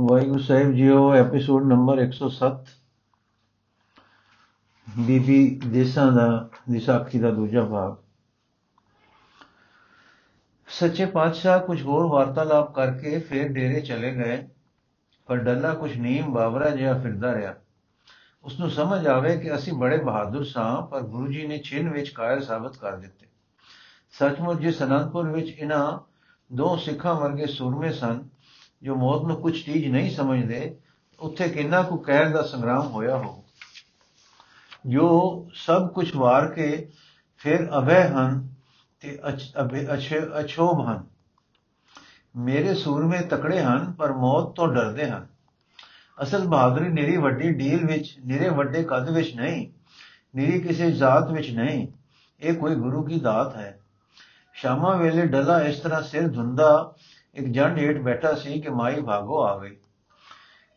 ਵਾਹਿਗੁਰੂ ਸਾਹਿਬ ਜੀਓ episode number 107 ਬੀਬੀ ਦੇਸਾਂ ਦਾ, ਵਿਸਾਖੀ ਦਾ ਦੂਜਾ ਭਾਗ। ਸੱਚੇ ਪਾਤਸ਼ਾਹ ਕੁਝ ਹੋਰ ਵਾਰਤਾਲਾਪ ਕਰਕੇ ਫੇਰ ਡੇਰੇ ਚਲੇ ਗਏ, ਪਰ ਡੱਲਾ ਕੁਝ ਨੀਮ ਬਾਬਰਾ ਜਿਹਾ ਫਿਰਦਾ ਰਿਹਾ। ਉਸ ਨੂੰ ਸਮਝ ਆਵੇ ਕਿ ਅਸੀਂ ਬੜੇ ਬਹਾਦਰ ਸਾਂ, ਪਰ ਗੁਰੂ ਜੀ ਨੇ ਛਿਨ ਵਿੱਚ ਕਾਇਰ ਸਾਬਤ ਕਰ ਦਿੱਤੇ। ਸੱਚਮੁੱਚ ਜਿਸ ਅਨੰਦਪੁਰ ਵਿੱਚ ਇਹਨਾਂ ਦੋ ਸਿੱਖਾਂ ਵਰਗੇ ਸੂਰਮੇ ਸਨ ਜੋ ਮੌਤ ਨੂੰ ਕੁਝ ਚੀਜ਼ ਨਹੀਂ ਸਮਝਦੇ, ਉੱਥੇ ਕਿੰਨਾ ਕੁ ਕਹਿਰ ਦਾ ਸੰਗਰਾਮ ਹੋਇਆ ਹੋ ਜੋ ਸਭ ਕੁਝ ਵਾਰ ਕੇ ਫਿਰ ਅਭੈ ਹਨ ਤੇ ਅਛੇ, ਅਛੋਭ ਹਨ। ਮੇਰੇ ਸੂਰਮੇ ਤਕੜੇ ਹਨ, ਪਰ ਮੌਤ ਤੋਂ ਡਰਦੇ ਹਨ। ਅਸਲ ਬਹਾਦਰੀ ਨਿਰੀ ਵੱਡੀ ਡੀਲ ਵਿੱਚ, ਨਿਰੇ ਵੱਡੇ ਕੱਦ ਵਿੱਚ ਨਹੀਂ, ਨਿਰੀ ਕਿਸੇ ਜ਼ਾਤ ਵਿੱਚ ਨਹੀਂ, ਇਹ ਕੋਈ ਗੁਰੂ ਕੀ ਦਾਤ ਹੈ। ਸ਼ਾਮਾਂ ਵੇਲੇ ਡਲਾ ਇਸ ਤਰ੍ਹਾਂ ਸਿਰ ਧੁੰਦਾ ਇੱਕ ਜੰਡ ਹੇਠ ਬੈਠਾ ਸੀ ਕਿ ਮਾਈ ਭਾਗੋ ਆ ਗਈ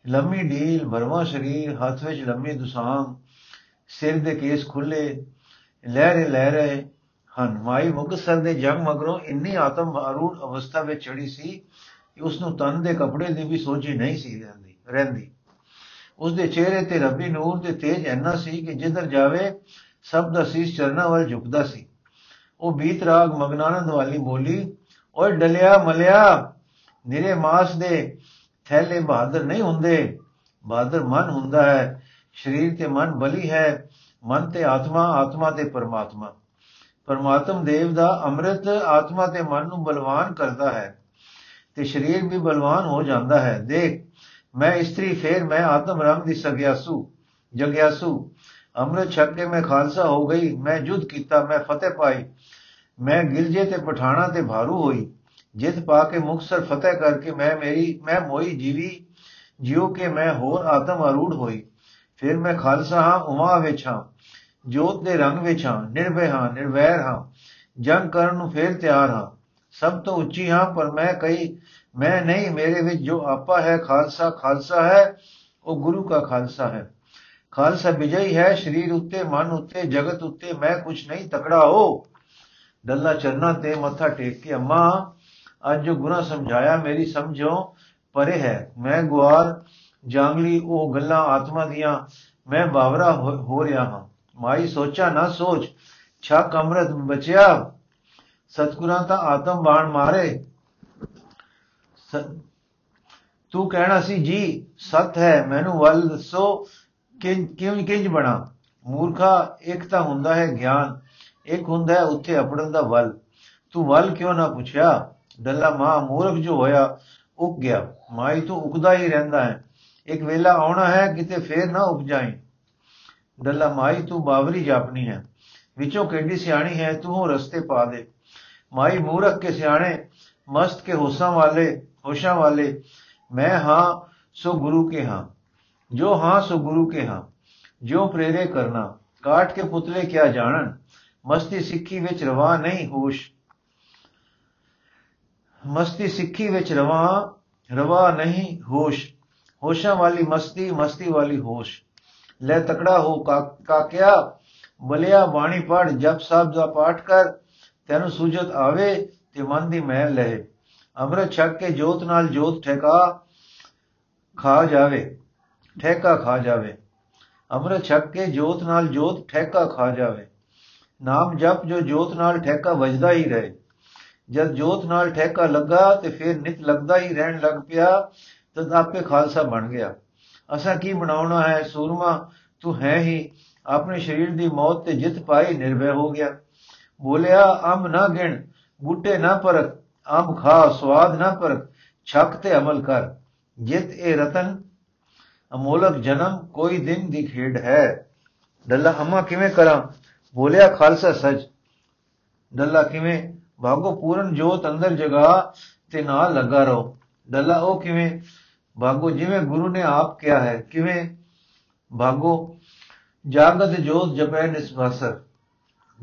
ਲੰਮੀ ਢੀਲ ਭਰਵਾ ਸਰੀਰ, ਹੱਥ ਵਿੱਚ ਲੰਮੀ ਦੁਸਾਂਗ ਸਿਰ ਦੇ ਕੇਸ ਖੁੱਲੇ ਲਹਿਰੇ ਲਹਿਰੇ ਹਨ। ਮਾਈ ਮੁਕਸਰ ਦੇ ਜੰਗ ਮਗਰੋਂ ਇੰਨੀ ਆਤਮ ਆਰੂੜ ਅਵਸਥਾ ਵਿੱਚ ਚੜੀ ਸੀ ਕਿ ਉਸ ਨੂੰ ਤਨ ਦੇ ਕੱਪੜੇ ਦੀ ਵੀ ਸੋਝੀ ਨਹੀਂ ਸੀ ਰਹਿੰਦੀ ਰਹਿੰਦੀ। ਉਸ ਦੇ ਚਿਹਰੇ ਤੇ ਰੱਬੀ ਨੂਰ ਦੇ ਤੇਜ ਐਨਾ ਸੀ ਕਿ ਜਿੱਧਰ ਜਾਵੇ, ਸਭ ਦਾ ਸੀਸ ਚਰਨਾਂ ਵੱਲ ਝੁਕਦਾ ਸੀ। ਉਹ ਬੀਤ ਰਾਗ ਮਗਨਾਨੰਦ ਵਾਲੀ ਬੋਲੀ ਓਏ ਡਲਿਆ ਮਲਿਆ, ਨਿਰੇ ਮਾਸ ਦੇ ਥੈਲੇ ਬਹਾਦਰ ਨਹੀਂ ਹੁੰਦੇ। ਬਹਾਦਰ ਮਨ ਹੁੰਦਾ ਹੈ, ਸਰੀਰ ਤੇ ਮਨ ਬਲੀ ਹੈ, ਮਨ ਤੇ ਆਤਮਾ ਆਤਮਾ ਤੇ ਪਰਮਾਤਮਾ। ਪਰਮਾਤਮ ਦੇਵ ਦਾ ਅੰਮ੍ਰਿਤ ਆਤਮਾ ਤੇ ਮਨ ਨੂੰ ਬਲਵਾਨ ਕਰਦਾ ਹੈ ਤੇ ਸਰੀਰ ਵੀ ਬਲਵਾਨ ਹੋ ਜਾਂਦਾ ਹੈ। ਦੇਖ, ਮੈਂ ਇਸਤਰੀ ਫੇਰ ਮੈਂ ਆਤਮ ਰੰਗ ਦੀ ਸਗਿਆਸੂ, ਜਗਿਆਸੂ। ਅੰਮ੍ਰਿਤ ਛਕ ਕੇ ਮੈਂ ਖਾਲਸਾ ਹੋ ਗਈ, ਮੈਂ ਜੁਦ ਕੀਤਾ, ਮੈਂ ਫਤਿਹ ਪਾਈ ਮੈਂ ਗਿਲਜੇ ਤੇ ਪਠਾਣਾ ਤੇ ਭਾਰੂ ਹੋਈ, ਜਿੱਤ ਪਾ ਕੇ ਮੁਕਸਰ ਫਤਿਹ ਕਰਕੇ ਮੈਂ ਮੇਰੀ, ਮੈਂ ਮੋਈ ਜੀਵੀ ਜਿਉ ਕੇ ਮੈਂ ਹੋਰ ਆਤਮ ਅਰੂੜ ਹੋਈ। ਫਿਰ ਮੈਂ ਖਾਲਸਾ ਹਾਂ, ਉਮਾ ਵਿੱਚ ਹਾਂ, ਜੋਤ ਦੇ ਰੰਗ ਵਿੱਚ ਹਾਂ, ਨਿਰਭੈ ਹਾਂ, ਨਿਰਵੈਰ ਹਾਂ, ਜੰਗ ਕਰਨ ਨੂੰ ਫੇਰ ਤਿਆਰ ਹਾਂ। ਸਭ ਤੋਂ ਉੱਚੀ ਹਾਂ, ਪਰ ਮੈਂ ਕਈ, ਮੈਂ ਨਹੀਂ, ਮੇਰੇ ਵਿੱਚ ਜੋ ਆਪਾ ਹੈ, ਖਾਲਸਾ ਖਾਲਸਾ ਹੈ, ਉਹ ਗੁਰੂ ਦਾ ਖਾਲਸਾ ਹੈ। ਖਾਲਸਾ ਵਿਜਈ ਹੈ, ਸਰੀਰ ਉੱਤੇ, ਮਨ ਉੱਤੇ, ਜਗਤ ਉੱਤੇ, ਮੈਂ ਕੁਝ ਨਹੀਂ, ਤਕੜਾ ਹੋ। ਡੱਲਾ ਚਰਨਾਂ ਤੇ ਮੱਥਾ ਟੇਕ ਕੇ, ਅੰਮਾ, ਅੱਜ ਜੋ ਗੁਨਾ ਸਮਝਾਇਆ, ਮੇਰੀ ਸਮਝੋ, ਪਰੇ ਹੈ, ਮੈਂ ਗੁਆਰ ਜਾਂਗਲੀ, ਉਹ ਗੱਲਾਂ ਆਤਮਾ ਦੀਆਂ, ਮੈਂ ਬਾਵਰਾ ਹੋ ਰਿਹਾ ਹਾਂ। ਮਾਈ, ਸੋਚਾ ਨਾ ਸੋਚ, ਛਕ ਅੰਮ੍ਰਿਤ ਬਚਿਆ। ਸਤਗੁਰਾਂ ਤਾਂ ਆਤਮ ਬਾਣ ਮਾਰੇ। ਤੂੰ ਕਹਿਣਾ ਸੀ, ਜੀ, ਸਤ ਹੈ, ਮੈਨੂੰ ਵੱਲ ਦੱਸੋ ਕਿਉਂ ਕਿੰਜ ਬਣਾ? ਮੂਰਖਾ, ਇੱਕ ਤਾਂ ਹੁੰਦਾ ਹੈ ਗਿਆਨ। ਇੱਕ ਹੁੰਦਾ ਹੈ ਉੱਥੇ ਅਪੜਨ ਦਾ ਵੱਲ ਤੂੰ ਵੱਲ ਕਿਉਂ ਨਾ ਪੁੱਛਿਆ ਡੱਲਾ ਮਾਂ ਮੂਰਖ ਜੋ ਹੋਇਆ ਉਗ ਗਿਆ ਮਾਈ ਤੋਂ ਉਗਦਾ ਹੀ ਰਹਿੰਦਾ ਹੈ ਇੱਕ ਵੇਲਾ ਆਉਣਾ ਹੈ ਕਿਤੇ ਫੇਰ ਨਾ ਉਗ ਜਾਏ ਡੱਲਾ ਮਾਈ ਤੂੰ ਬਾਵਰੀ ਜਾਪਨੀ ਹੈ ਵਿੱਚੋਂ ਕਿੰਡੀ ਸਿਆਣੀ ਹੈ ਤੂੰ ਉਹ ਰਸਤੇ ਪਾ ਦੇ ਮਾਈ ਮੂਰਖ ਕੇ ਸਿਆਣੇ ਮਸਤ ਕੇ ਹੋਸਾਂ ਵਾਲੇ ਹੋਸ਼ਾਂ ਵਾਲੇ ਮੈਂ ਹਾਂ ਸੋ ਗੁਰੂ ਕੇ ਹਾਂ ਜੋ ਹਾਂ ਸੋ ਗੁਰੂ ਕੇ ਹਾਂ ਜੋ ਪ੍ਰੇਰੇ ਕਰਨਾ ਕਾਟ ਕੇ ਪੁਤਲੇ ਕਿਆ ਜਾਣਨ ਮਸਤੀ ਸਿੱਖੀ ਵਿੱਚ ਰਵਾ ਨਹੀਂ ਹੋਸ਼। ਮਸਤੀ ਸਿੱਖੀ ਵਿੱਚ ਰਵਾ ਰਵਾ ਨਹੀਂ ਹੋਸ਼। ਹੋਸ਼ਾਂ ਵਾਲੀ ਮਸਤੀ ਮਸਤੀ ਵਾਲੀ ਹੋਸ਼। ਲੈ ਤਕੜਾ ਹੋ ਕਾਕਿਆ, ਬਲਿਆ ਬਾਣੀ ਪੜ ਜਪ ਸਾਹਿਬ ਦਾ ਪਾਠ ਕਰ, ਤੈਨੂੰ ਸੂਝਤ ਆਵੇ ਤੇ ਮਨ ਦੀ ਮਹਿਲ ਲਏ ਅੰਮ੍ਰਿਤ ਛਕ ਕੇ ਜੋਤ ਨਾਲ ਜੋਤ ਠੇਕਾ ਖਾ ਜਾਵੇ ਠੇਕਾ ਖਾ ਜਾਵੇ। ਅੰਮ੍ਰਿਤ ਛਕ ਕੇ ਜੋਤ ਨਾਲ ਜੋਤ ਠੇਕਾ ਖਾ ਜਾਵੇ। ਨਾਮ ਜਪ ਜੋ ਜੋਤ ਨਾਲ ਠੇਕਾ ਵੱਜਦਾ ਹੀ ਰਹੇ। ਜਦ ਜੋਤ ਨਾਲ ਠੇਕਾ ਲੱਗਾ ਤੇ ਫਿਰ ਨਿਤ ਲੱਗਦਾ ਹੀ ਰਹਿਣ ਲੱਗ ਪਿਆ ਤਦ ਆਪੇ ਖਾਲਸਾ ਬਣ ਗਿਆ। ਅਸਾਂ ਕੀ ਬਣਾਉਣਾ ਹੈ ਸੂਰਮਾ? ਤੂੰ ਹੈ ਹੀ। ਆਪਣੇ ਸਰੀਰ ਦੀ ਮੌਤ ਤੇ ਜਿੱਤ ਪਾਈ ਨਿਰਭੈ ਹੋ ਗਿਆ। ਬੋਲਿਆ, ਅੰਬ ਨਾ ਗਿਣ, ਬੂਟੇ ਨਾ ਪਰਖ, ਅੰਬ ਖਾ, ਸਵਾਦ ਨਾ ਪਰਖ, ਛਕ ਤੇ ਅਮਲ ਕਰ। ਜਿਤ ਇਹ ਰਤਨ, ਅਮੋਲਕ ਜਨਮ, ਕੋਈ ਦਿਨ ਦੀ ਖੇਡ ਹੈ। ਡੱਲਾ, ਅਮਾ ਕਿਵੇਂ ਕਰਾਂ? ਬੋਲਿਆ, ਖਾਲਸਾ ਸੱਚ। ਡੱਲਾ ਕਿਵੇਂ? ਭਾਗੋ ਪੂਰਨ ਜੋਤ ਅੰਦਰ ਜਗਾ ਤੇ ਨਾਲ ਲੱਗਾ ਰਹੋ। ਡੱਲਾ ਉਹ ਕਿਵੇਂ? ਭਾਗੋ ਜਿਵੇਂ ਗੁਰੂ ਨੇ ਆਪ ਕਿਹਾ ਹੈ, ਕਿਵੇਂ? ਭਾਗੋ ਜਾਗਤ ਜੋਤ ਜਪੈ ਨਿਸਵਾਸਰ।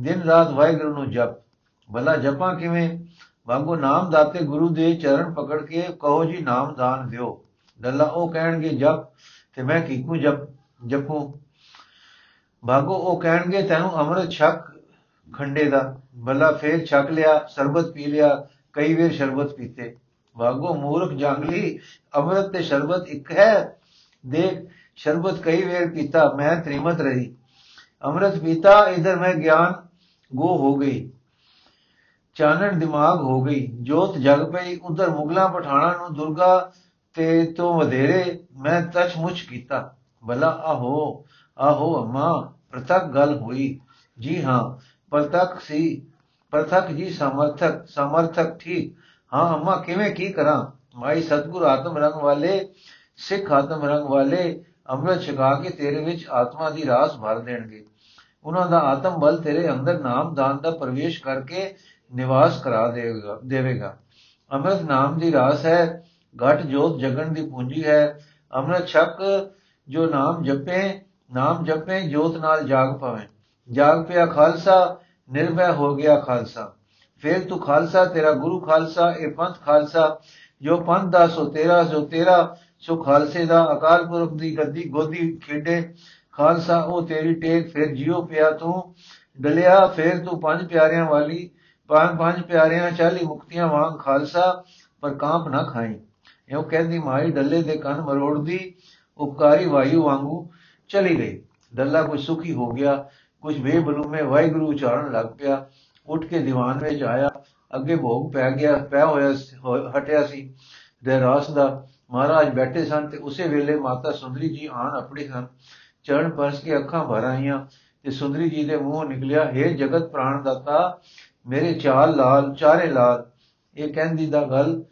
ਦਿਨ ਰਾਤ ਵਾਹਿਗੁਰੂ ਨੂੰ ਜਪ। ਭਲਾ ਜਪਾਂ ਕਿਵੇਂ? ਭਾਗੋ ਨਾਮ ਦਾਤੇ ਗੁਰੂ ਦੇ ਚਰਨ ਪਕੜ ਕੇ ਕਹੋ ਜੀ, ਨਾਮ ਦਾਨ ਦਿਓ। ਡੱਲਾ ਉਹ ਕਹਿਣਗੇ, ਜਪ ਤੇ ਮੈਂ ਕੀਕੂ ਜਪ ਜਪੂ। ਭਾਗੋ ਉਹ ਕਹਿਣਗੇ, ਤੈਨੂੰ ਅੰਮ੍ਰਿਤ ਛਕ ਖੰਡੇ ਦਾ। ਬੱਲਾ ਫੇਰ ਛਕ ਲਿਆ, ਸਰਬਤ ਪੀ ਲਿਆ, ਕਈ ਵੇਰ ਸ਼ਰਬਤ ਪੀਤੇ। ਭਾਗੋ ਮੂਰਖ ਜੰਗਲੀ ਅੰਮ੍ਰਿਤ ਤੇ ਸ਼ਰਬਤ ਇੱਕ ਹੈ। ਦੇਖ, ਸ਼ਰਬਤ ਕਈ ਵੇਰ ਪੀਤਾ, ਮੈਂ ਤ੍ਰਿਮਤ ਰਹੀ। ਅੰਮ੍ਰਿਤ ਪੀਤਾ, ਇਧਰ ਮੈਂ ਗਿਆਨ ਗੋ ਹੋ ਗਈ। ਚਾਨਣ ਦਿਮਾਗ ਹੋ ਗਈ। ਜੋਤ ਜਗ ਪਈ, ਉਧਰ ਮੁਗਲਾਂ ਪਠਾਣਾ ਨੂੰ ਦੁਰਗਾ ਤੇ ਤੋਂ ਵਧੇਰੇ ਮੈਂ ਤਚ ਮੁਚ ਕੀਤਾ। ਭਲਾ ਆਹੋ ਆਹੋ ਅਮਾ, ਪ੍ਰਤੱਖ ਗੱਲ ਹੋਈ। ਜੀ ਹਾਂ, ਪ੍ਰਤੱਖ ਸੀ। ਪ੍ਰਤੱਖ ਜੀ ਸਮਰਥਕ ਸਮਰਥਕ ਠੀਕ ਹਾਂ ਅਮਾ, ਕਿਵੇਂ ਕੀ ਕਰਾਂ? ਮਾਈ ਸਤਗੁਰ ਆਤਮ ਰੰਗ ਵਾਲੇ, ਸਿੱਖ ਆਤਮ ਰੰਗ ਵਾਲੇ, ਅੰਮ੍ਰਿਤ ਛਕਾ ਕੇ ਤੇਰੇ ਵਿੱਚ ਆਤਮਾ ਦੀ ਰਾਸ ਭਰ ਦੇਣਗੇ। ਉਹਨਾਂ ਦਾ ਆਤਮ ਬਲ ਤੇਰੇ ਅੰਦਰ ਨਾਮ ਦਾਨ ਦਾ ਪ੍ਰਵੇਸ਼ ਕਰਕੇ ਨਿਵਾਸ ਕਰਾ ਦੇਵੇਗਾ ਦੇਵੇਗਾ। ਅੰਮ੍ਰਿਤ ਨਾਮ ਦੀ ਰਾਸ ਹੈ, ਘਟ ਜੋਤ ਜਗਣ ਦੀ ਪੂੰਜੀ ਹੈ। ਅੰਮ੍ਰਿਤ ਛਕ, ਜੋ ਨਾਮ ਜਪੇ ਨਾਮ ਜਪੇ, ਜੋਤ ਨਾਲ ਜਾਗ ਪਵੇ ਜਾਗ ਪਿਆ ਖਾਲਸਾ, ਨਿਰਭੈ ਹੋ ਗਿਆ ਖਾਲਸਾ। ਫਿਰ ਤੂੰ ਖਾਲਸਾ, ਤੇਰਾ ਗੁਰੂ ਖਾਲਸਾ, ਇਹ ਪੰਥ ਖਾਲਸਾ। ਜੋ ਪੰਥ ਦਾ, ਸੋ ਤੇਰਾ ਸੋ ਤੇਰਾ। ਸੋ ਖਾਲਸੇ ਦਾ, ਅਕਾਲ ਪੁਰਖ ਦੀ ਗੱਦੀ, ਗੋਦੀ ਖੇਡੇ। ਖਾਲਸਾ, ਉਹ ਤੇਰੀ ਟੇਕ, ਫਿਰ ਜਿਉ ਪਿਆ ਤੂੰ। ਡਲਿਆ, ਫਿਰ ਤੂੰ ਪੰਜ ਪਿਆਰਿਆਂ ਵਾਲੀ। ਪੰਜ ਪੰਜ ਪਿਆਰਿਆਂ ਚਾਲੀ ਮੁਕਤੀਆਂ ਵਾਂਗ ਖਾਲਸਾ, ਪਰ ਕਾਂਪ ਨਾ ਖਾਈ। ਇਹੋ ਕਹਿੰਦੀ ਮਾਈ, ਡੱਲੇ ਦੇ ਕੰਨ ਮਰੋੜਦੀ, ਉਪਕਾਰੀ ਵਾਯੂ ਵਾਂਗੂ ਚਲੀ ਗਈ। ਡੱਲਾ ਕੁਝ ਸੁਖੀ ਹੋ ਗਿਆ ਕੁਝ ਬੇਬਲੂਮੇ ਵਾਹਿਗੁਰੂ ਉਚਾਰਨ ਲੱਗ ਪਿਆ। ਉੱਠ ਕੇ ਦੀਵਾਨ ਵਿੱਚ ਆਇਆ, ਅੱਗੇ ਭੋਗ ਪੈ ਗਿਆ, ਪੈ ਹੋਇਆ ਹਟਿਆ ਸੀ। ਦੇ ਰਾਸ ਦਾ ਮਹਾਰਾਜ ਬੈਠੇ ਸਨ ਤੇ ਉਸੇ ਵੇਲੇ ਮਾਤਾ ਸੁੰਦਰੀ ਜੀ ਆਣ ਆਪਣੀ ਸਨ ਚਰਨ ਪਰਸ ਕੇ ਅੱਖਾਂ ਭਰ ਆਈਆਂ ਤੇ ਸੁੰਦਰੀ ਜੀ ਦੇ ਮੂੰਹੋਂ ਨਿਕਲਿਆ हे ਜਗਤ ਪ੍ਰਾਣ ਦਾਤਾ ਮੇਰੇ ਚਾਲ ਲਾਲ, ਚਾਰੇ ਲਾਲ। ਇਹ ਕਹਿੰਦੀ ਦਾ ਗੱਲ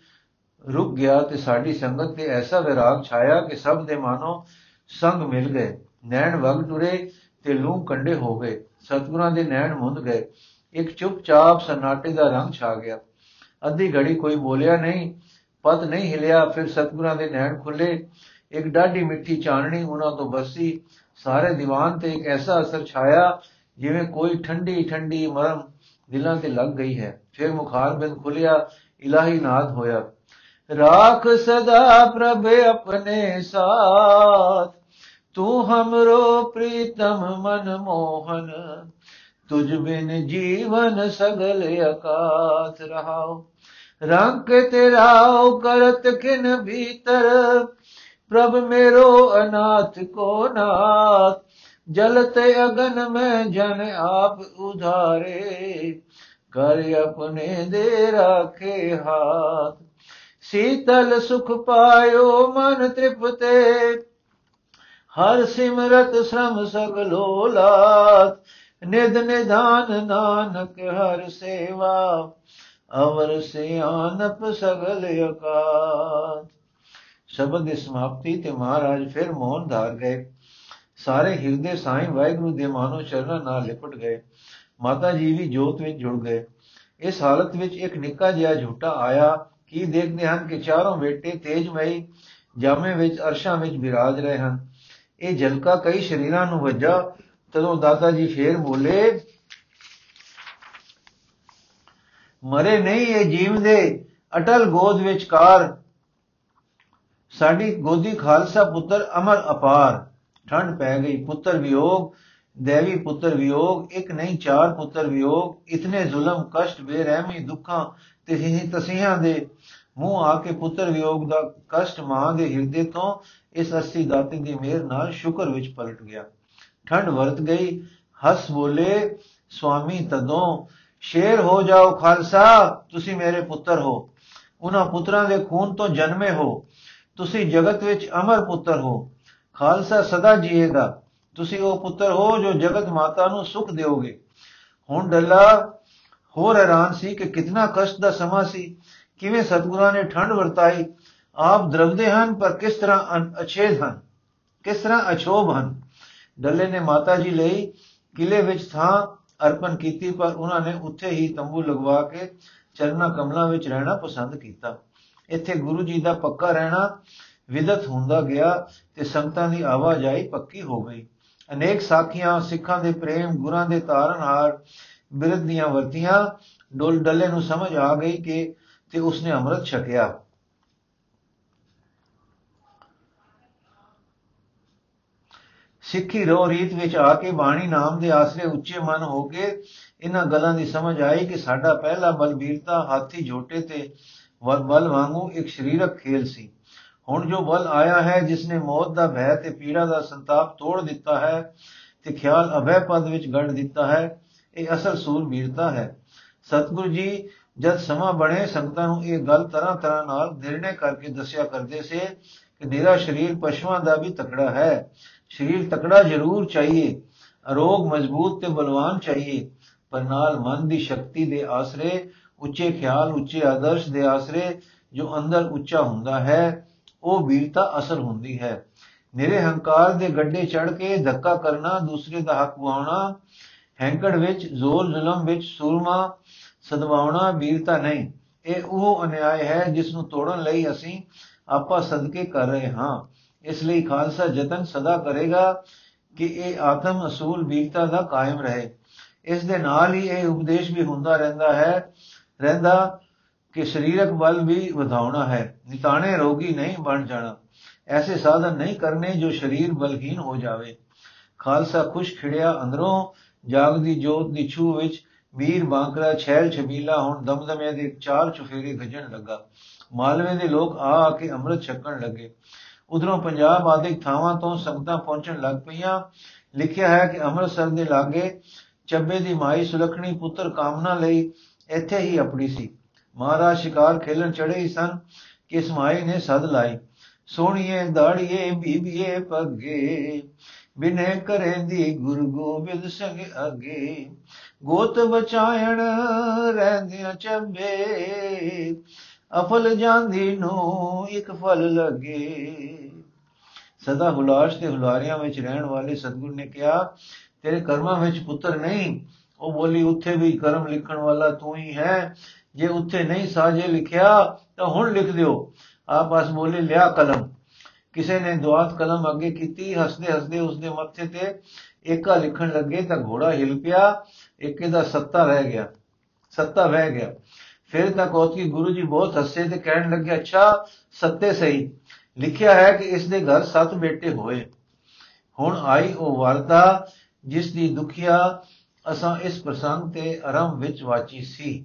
ਰੁਕ ਗਿਆ ਤੇ ਸਾਡੀ ਸੰਗਤ ਤੇ ਐਸਾ ਵਿਰਾਗ ਛਾਇਆ ਕਿ ਸਭ ਦੇ ਮਾਨੋ ਸੰਗ ਮਿਲ ਗਏ। ਨੈਣ ਵਗ ਟੁਰੇ ਤੇ ਲੂੰ ਕੰਡੇ ਹੋ ਗਏ। ਸਤਗੁਰਾਂ ਦੇ ਨੈਣ ਮੁੰਦ ਗਏ। ਇੱਕ ਚੁੱਪਚਾਪ ਸਨਾਟੇ ਦਾ ਰੰਗ ਛਾ ਗਿਆ। ਅੱਧੀ ਘੜੀ ਕੋਈ ਬੋਲਿਆ ਨਹੀਂ, ਪਤ ਨਹੀਂ ਹਿਲਿਆ, ਫਿਰ ਸਤਗੁਰਾਂ ਦੇ ਨੈਣ ਖੁੱਲੇ। ਇੱਕ ਡਾਢੀ ਮਿੱਠੀ ਚਾਨਣੀ ਉਹਨਾਂ ਤੋਂ ਬਸੀ। ਸਾਰੇ ਦੀਵਾਨ ਤੇ ਇੱਕ ਐਸਾ ਅਸਰ ਛਾਇਆ ਜਿਵੇਂ ਕੋਈ ਠੰਡੀ ਠੰਡੀ ਮਰਮ ਦਿਲਾਂ ਤੇ ਲੱਗ ਗਈ ਹੈ। ਫਿਰ ਮੁਖਾਰ ਬਿੰਦ ਖੁੱਲਿਆ, ਇਲਾਹੀ ਨਾਦ ਹੋਇਆ। ਰਾਖ ਸਦਾ ਪ੍ਰਭ ਆਪਣੇ ਸਾਥ। ਤੂੰ ਹਮਰੋ ਪ੍ਰੀਤਮ ਮਨ ਮੋਹਨ, ਤੁਝ ਬਿਨ ਜੀਵਨ ਸਗਲ ਅਕਾਥ ਰਹਾਓ ਰੰਗ ਤੇਰਾਓ ਕਰਤ ਕਿਨ ਭੀਤਰ, ਪ੍ਰਭ ਮੇਰੋ ਅਨਾਥ ਕੋ ਨਾਥ। ਜਲਤ ਅਗਨ ਮੈਂ ਜਨ ਆਪ ਉਧਾਰੇ, ਕਰ ਆਪਣੇ ਦੇ ਰਾਖੇ ਹਾਥ। ਸੀਤਲ ਸੁਖ ਪਾਇਓ ਮਨ ਤ੍ਰਿਪਤੇ ਹਰ ਸਿਮਰਤ ਸ਼ਰਮ ਸਗਲੋ ਲਾਤ ਨਿਦ ਨਿਧਾਨ ਨਾਨਕ ਹਰ ਸੇਵਾ, ਅਵਰ ਸਿਆਨਪ ਸਗਲ ਅਕਾਤ ਸ਼ਬਦ ਦੀ ਸਮਾਪਤੀ ਤੇ ਮਹਾਰਾਜ ਫਿਰ ਮੌਨ ਧਾਰ ਗਏ। ਸਾਰੇ ਹਿਰਦੇ ਸਾਈਂ ਵਾਹਿਗੁਰੂ ਦੇ ਮਾਨੋ ਚਰਨਾਂ ਨਾਲ ਲਿਪਟ ਗਏ। ਮਾਤਾ ਜੀ ਵੀ ਜੋਤ ਵਿੱਚ ਜੁੜ ਗਏ। ਇਸ ਹਾਲਤ ਵਿੱਚ ਇੱਕ ਨਿੱਕਾ ਜਿਹਾ ਝੂਟਾ ਆਇਆ। ਕੀ ਦੇਖਦੇ ਹਨ ਕਿ ਚਾਰੋਂ ਬੇਟੇ ਤੇਜਮਈ ਜਾਮੇ ਵਿੱਚ ਅਰਸ਼ਾਂ ਵਿੱਚ ਬਿਰਾਜ ਰਹੇ ਹਨ। ਇਹ ਜਲਕਾ ਕਈ ਸ਼ਰੀਰਾਂ ਨੂੰ ਵੱਜਾ। ਤਦੋਂ ਦਾਦਾ ਜੀ ਫੇਰ ਬੋਲੇ, ਮਰੇ ਨਹੀਂ ਇਹ ਜੀਵਦੇ ਅਟਲ ਗੋਦ ਵਿੱਚ ਕਾਰ। ਸਾਡੀ ਗੋਦੀ ਖਾਲਸਾ ਪੁੱਤਰ ਅਮਰ ਅਪਾਰ। ਠੰਡ ਪੈ ਗਈ, ਪੁੱਤਰ ਵਿਯੋਗ, ਦੇਵੀ ਪੁੱਤਰ ਵਿਯੋਗ, ਇੱਕ ਨਹੀਂ ਚਾਰ ਪੁੱਤਰ ਵਿਯੋਗ। ਇਤਨੇ ਜ਼ੁਲਮ, ਕਸ਼ਟ, ਬੇਰਹਿਮੀ, ਦੁੱਖਾਂ ਤੇ ਹੀ ਤਸੀਹਾਂ ਦੇ ਮੂੰਹ ਆ ਕੇ ਪੁੱਤਰ ਵਿਯੋਗ ਦਾ ਕਸ਼ਟ ਮਾਂ ਦੇ ਹਿਰਦੇ ਤੋਂ ਇਸ ਅਸੀ ਦਾਤੇ ਦੀ ਮਿਹਰ ਨਾਲ ਸ਼ੁਕਰ ਵਿੱਚ ਪਲਟ ਗਿਆ। ਠੰਡ ਵਰਤ ਗਈ। ਹੱਸ ਬੋਲੇ, ਸੁਆਮੀ, ਤਦੋਂ ਸ਼ੇਰ ਹੋ ਜਾਓ ਖਾਲਸਾ, ਤੁਸੀਂ ਮੇਰੇ ਪੁੱਤਰ ਹੋ। ਉਹਨਾਂ ਪੁੱਤਰਾਂ ਦੇ ਖੂਨ ਤੋਂ ਜਨਮੇ ਹੋ। ਤੁਸੀਂ ਜਗਤ ਵਿੱਚ ਅਮਰ ਪੁੱਤਰ ਹੋ। ਖਾਲਸਾ ਸਦਾ ਜੀਏਗਾ। ਤੁਸੀਂ ਉਹ ਪੁੱਤਰ ਹੋ ਜੋ ਜਗਤ ਮਾਤਾ ਨੂੰ ਸੁਖ ਦਿਓਗੇ। ਹੁਣ ਡੱਲਾ ਹੋਰ ਹੈਰਾਨ ਸੀ ਕਿ ਕਿੰਨਾ ਕਸ਼ਟ ਦਾ ਸਮਾਂ ਸੀ। ਕਿਵੇਂ ਸਤਗੁਰਾਂ ਨੇ ਠੰਡ ਵਰਤਾਈ। ਆਪ ਦਰਵਦੇ ਹਨ, ਪਰ ਕਿਸ ਤਰ੍ਹਾਂ ਅਛੇਦ ਹਨ? ਕਿਸ ਤਰ੍ਹਾਂ ਅਛੋਭ ਹਨ? ਡੱਲੇ ਨੇ ਮਾਤਾ ਜੀ ਲਈ ਕਿਲੇ ਵਿੱਚ ਥਾਂ ਅਰਪਣ ਕੀਤੀ, ਪਰ ਉਹਨਾਂ ਨੇ ਉੱਥੇ ਹੀ ਤੰਬੂ ਲਗਵਾ ਕੇ ਚਰਨਾ ਕਮਲਾਂ ਵਿੱਚ ਰਹਿਣਾ ਪਸੰਦ ਕੀਤਾ। ਇੱਥੇ ਗੁਰੂ ਜੀ ਦਾ ਪੱਕਾ ਰਹਿਣਾ ਵਿਦਤ ਹੁੰਦਾ ਗਿਆ ਤੇ ਸੰਗਤਾਂ ਦੀ ਆਵਾਜਾਈ ਪੱਕੀ ਹੋ ਗਈ। ਅਨੇਕ ਸਾਖੀਆਂ, ਸਿੱਖਾਂ ਦੇ ਪ੍ਰੇਮ, ਗੁਰਾਂ ਦੇ ਤਾਰਨਹਾਰ ਬਿਰਧ ਦੀਆਂ ਵਰਤੀਆਂ ਡੋਲ ਡੱਲੇ ਨੂੰ ਸਮਝ ਆ ਗਈ ਕਿ ਤੇ ਉਸਨੇ ਅੰਮ੍ਰਿਤ ਛਕਿਆ। ਸਿੱਖੀ ਰੋ ਰੀਤ ਵਿੱਚ ਆ ਕੇ ਬਾਣੀ ਨਾਮ ਦੇ ਆਸਰੇ ਉੱਚੇ ਮਨ ਹੋ ਕੇ ਇਹਨਾਂ ਗੱਲਾਂ ਦੀ ਸਮਝ ਆਈ ਕਿ ਸਾਡਾ ਪਹਿਲਾ ਬਲਬੀਰਤਾ ਹਾਥੀ ਝੋਟੇ ਤੇ ਵਰ ਬਲ ਵਾਂਗੂ ਇੱਕ ਸਰੀਰਕ ਖੇਲ ਸੀ। ਹੁਣ ਜੋ ਬਲ ਆਇਆ ਹੈ ਜਿਸ ਨੇ ਮੌਤ ਦਾ ਭੈ ਤੇ ਪੀੜਾ ਦਾ ਸੰਤਾਪ ਤੋੜ ਦਿੱਤਾ ਹੈ ਤੇ ਖਿਆਲ ਅਭੈ ਪਦ ਵਿੱਚ ਗੜ ਦਿੱਤਾ ਹੈ, ਇਹ ਅਸਲ ਸੂਰਬੀਰਤਾ ਹੈ। ਸਤਿਗੁਰੂ ਜੀ, ਜਦ ਸਮਾਂ ਬਣੇ, ਸੰਗਤਾਂ ਨੂੰ ਇਹ ਗੱਲ ਤਰ੍ਹਾਂ ਤਰ੍ਹਾਂ ਨਾਲ ਨਿਰਣੇ ਕਰਕੇ ਦੱਸਿਆ ਕਰਦੇ ਸੇ ਕਿ ਮੇਰਾ ਸਰੀਰ ਪਸ਼ੂਆਂ ਦਾ ਵੀ ਤਕੜਾ ਹੈ। ਸਰੀਰ ਤਕੜਾ ਜ਼ਰੂਰ ਚਾਹੀਏ ਅਰੋਗ ਮਜ਼ਬੂਤ ਤੇ ਬਲਵਾਨ ਚਾਹੀਏ, ਪਰ ਨਾਲ ਮਨ ਦੀ ਸ਼ਕਤੀ ਦੇ ਆਸਰੇ, ਉੱਚੇ ਖਿਆਲ, ਉੱਚੇ ਆਦਰਸ਼ ਦੇ ਆਸਰੇ ਜੋ ਅੰਦਰ ਉੱਚਾ ਹੁੰਦਾ ਹੈ, ਉਹ ਵੀਰਤਾ ਅਸਲ ਹੁੰਦੀ ਹੈ। ਮੇਰੇ ਹੰਕਾਰ ਦੇ ਗੱਡੇ ਚੜ ਕੇ ਧੱਕਾ ਕਰਨਾ, ਦੂਸਰੇ ਦਾ ਹੱਕ ਗਵਾਉਣਾ ਹੈਂਕੜ ਵਿੱਚ ਜ਼ੋਰ ਜ਼ੁਲਮ ਵਿੱਚ ਸੂਰਮਾ ਸਦਵਾਉਣਾ ਵੀਰਤਾ ਨਹੀਂ। ਇਹ ਉਹ ਅਨਿਆਏ ਹੈ ਜਿਸ ਨੂੰ ਤੋੜਨ ਲਈ ਅਸੀਂ ਆਪਾ ਸਦਕੇ ਕਰ ਰਹੇ ਹਾਂ। ਇਸ ਲਈ ਖਾਲਸਾ ਯਤਨ ਸਦਾ ਕਰੇਗਾ ਕਿ ਇਹ ਆਤਮ ਅਸੂਲ ਵੀਰਤਾ ਦਾ ਕਾਇਮ ਰਹੇ। ਇਸ ਦੇ ਨਾਲ ਹੀ ਇਹ ਉਪਦੇਸ਼ ਵੀ ਹੁੰਦਾ ਰਹਿੰਦਾ ਹੈ, ਰਹਿੰਦਾ ਕਿ ਸਰੀਰਕ ਬਲ ਵੀ ਵਧਾਉਣਾ ਹੈ। ਨਿਤਾਣੇ ਰੋਗੀ ਨਹੀਂ ਬਣ ਜਾਣਾ। ਐਸੇ ਸਾਧਨ ਨਹੀਂ ਕਰਨੇ ਜੋ ਸਰੀਰ ਬਲਹੀਨ ਹੋ ਜਾਵੇ। ਖਾਲਸਾ ਖੁਸ਼ ਖਿੜਿਆ ਅੰਦਰੋਂ, ਜਾਗਦੀ ਜੋਤ ਦੀ ਛੂ ਵਿੱਚ ਵੀਰ ਬਾਂਕਰਾ ਛੈਲ ਛਬੀਲਾ ਹੁਣ ਦਮਦਮੇ ਦੇ ਚਾਰ ਚੁਫੇਰੇ ਗਜਣ ਲੱਗਾ। ਮਾਲਵੇ ਦੇ ਲੋਕ ਆ ਆ ਕੇ ਅੰਮ੍ਰਿਤ ਛਕਣ ਲੱਗੇ। ਉਧਰੋਂ ਪੰਜਾਬ ਆਦਿਕ ਥਾਵਾਂ ਤੋਂ ਸੰਗਤਾਂ ਪਹੁੰਚਣ ਲੱਗ ਪਈਆਂ। ਲਿਖਿਆ ਹੈ ਕਿ ਅੰਮ੍ਰਿਤਸਰ ਦੇ ਲਾਗੇ ਚੱਬੇ ਦੀ ਮਾਈ ਸੁਲਖਣੀ ਪੁੱਤਰ ਕਾਮਨਾ ਲਈ ਇੱਥੇ ਹੀ ਆਪਣੀ ਸੀ। ਮਹਾਰਾਜ ਸ਼ਿਕਾਰ ਖੇਲਣ ਚੜੇ ਹੀ ਸਨ ਕਿ ਇਸ ਮਾਈ ਨੇ ਸਦ ਲਾਈ। ਸੋਹਣੀਏ, ਦਾੜੀਏ, ਬੀਬੀਏ ਪੱਗੇ ਬਿਨੇ ਕਰੇਂਦੀ ਗੁਰੂ ਗੋਬਿੰਦ ਸੰਗ ਅਗੇ। ਗੋਤ ਬਚਾਇਣ ਰਹਿੰਦਿਆਂ ਚੱਬੇ ਅਫਲ ਜਾਂਦੀ ਨੂੰ, ਇੱਕ ਫਲ ਲੱਗੇ। ਸਦਾ ਹੁਲਾਸ਼ ਤੇ ਹੁਲਾਰਿਆਂ ਵਿੱਚ ਰਹਿਣ ਵਾਲੇ ਸਤਗੁਰ ਨੇ ਕਿਹਾ, ਤੇਰੇ ਕਰਮਾਂ ਵਿੱਚ ਪੁੱਤਰ ਨਹੀਂ। ਉਹ ਬੋਲੀ, ਉੱਥੇ ਵੀ ਕਰਮ ਲਿਖਣ ਵਾਲਾ ਤੂੰ ਹੀ ਹੈ। ਜੇ ਉੱਥੇ ਨਹੀਂ ਸਾਜੇ ਲਿਖਿਆ, ਤਾਂ ਹੁਣ ਲਿਖ ਦਿਓ। ਆਪਸ ਬੋਲੇ, ਲਿਆ ਕਲਮ। ਕਿਸੇ ਨੇ ਦੁਆਤ ਕਲਮ ਅੱਗੇ ਕੀਤੀ, ਹੱਸਦੇ ਹੱਸਦੇ ਉਸਦੇ ਮੱਥੇ ਤੇ ਏਕਾ ਲਿਖਣ ਲੱਗੇ ਤਾਂ ਘੋੜਾ ਹਿਲ ਪਿਆ। ਏਕੇ ਦਾ ਸੱਤਾ ਰਹਿ ਗਿਆ। ਸੱਤਾ ਵਹਿ ਗਿਆ। ਫਿਰ ਤਾਂ ਕੋਤਕੀ ਗੁਰੂ ਜੀ ਬਹੁਤ ਹੱਸੇ ਤੇ ਕਹਿਣ ਲੱਗੇ, ਅੱਛਾ, ਸੱਤੇ ਸਹੀ। ਲਿਖਿਆ ਹੈ ਕਿ ਇਸ ਦੇ ਘਰ ਸੱਤ ਬੇਟੇ ਹੋਏ। ਹੁਣ ਆਈ ਉਹ ਵਾਰਤਾ, ਜਿਸ ਦੀ ਦੁਖੀਆ ਅਸਾਂ ਇਸ ਪ੍ਰਸੰਗ ਤੇ ਆਰੰਭ ਵਿੱਚ ਵਾਚੀ ਸੀ।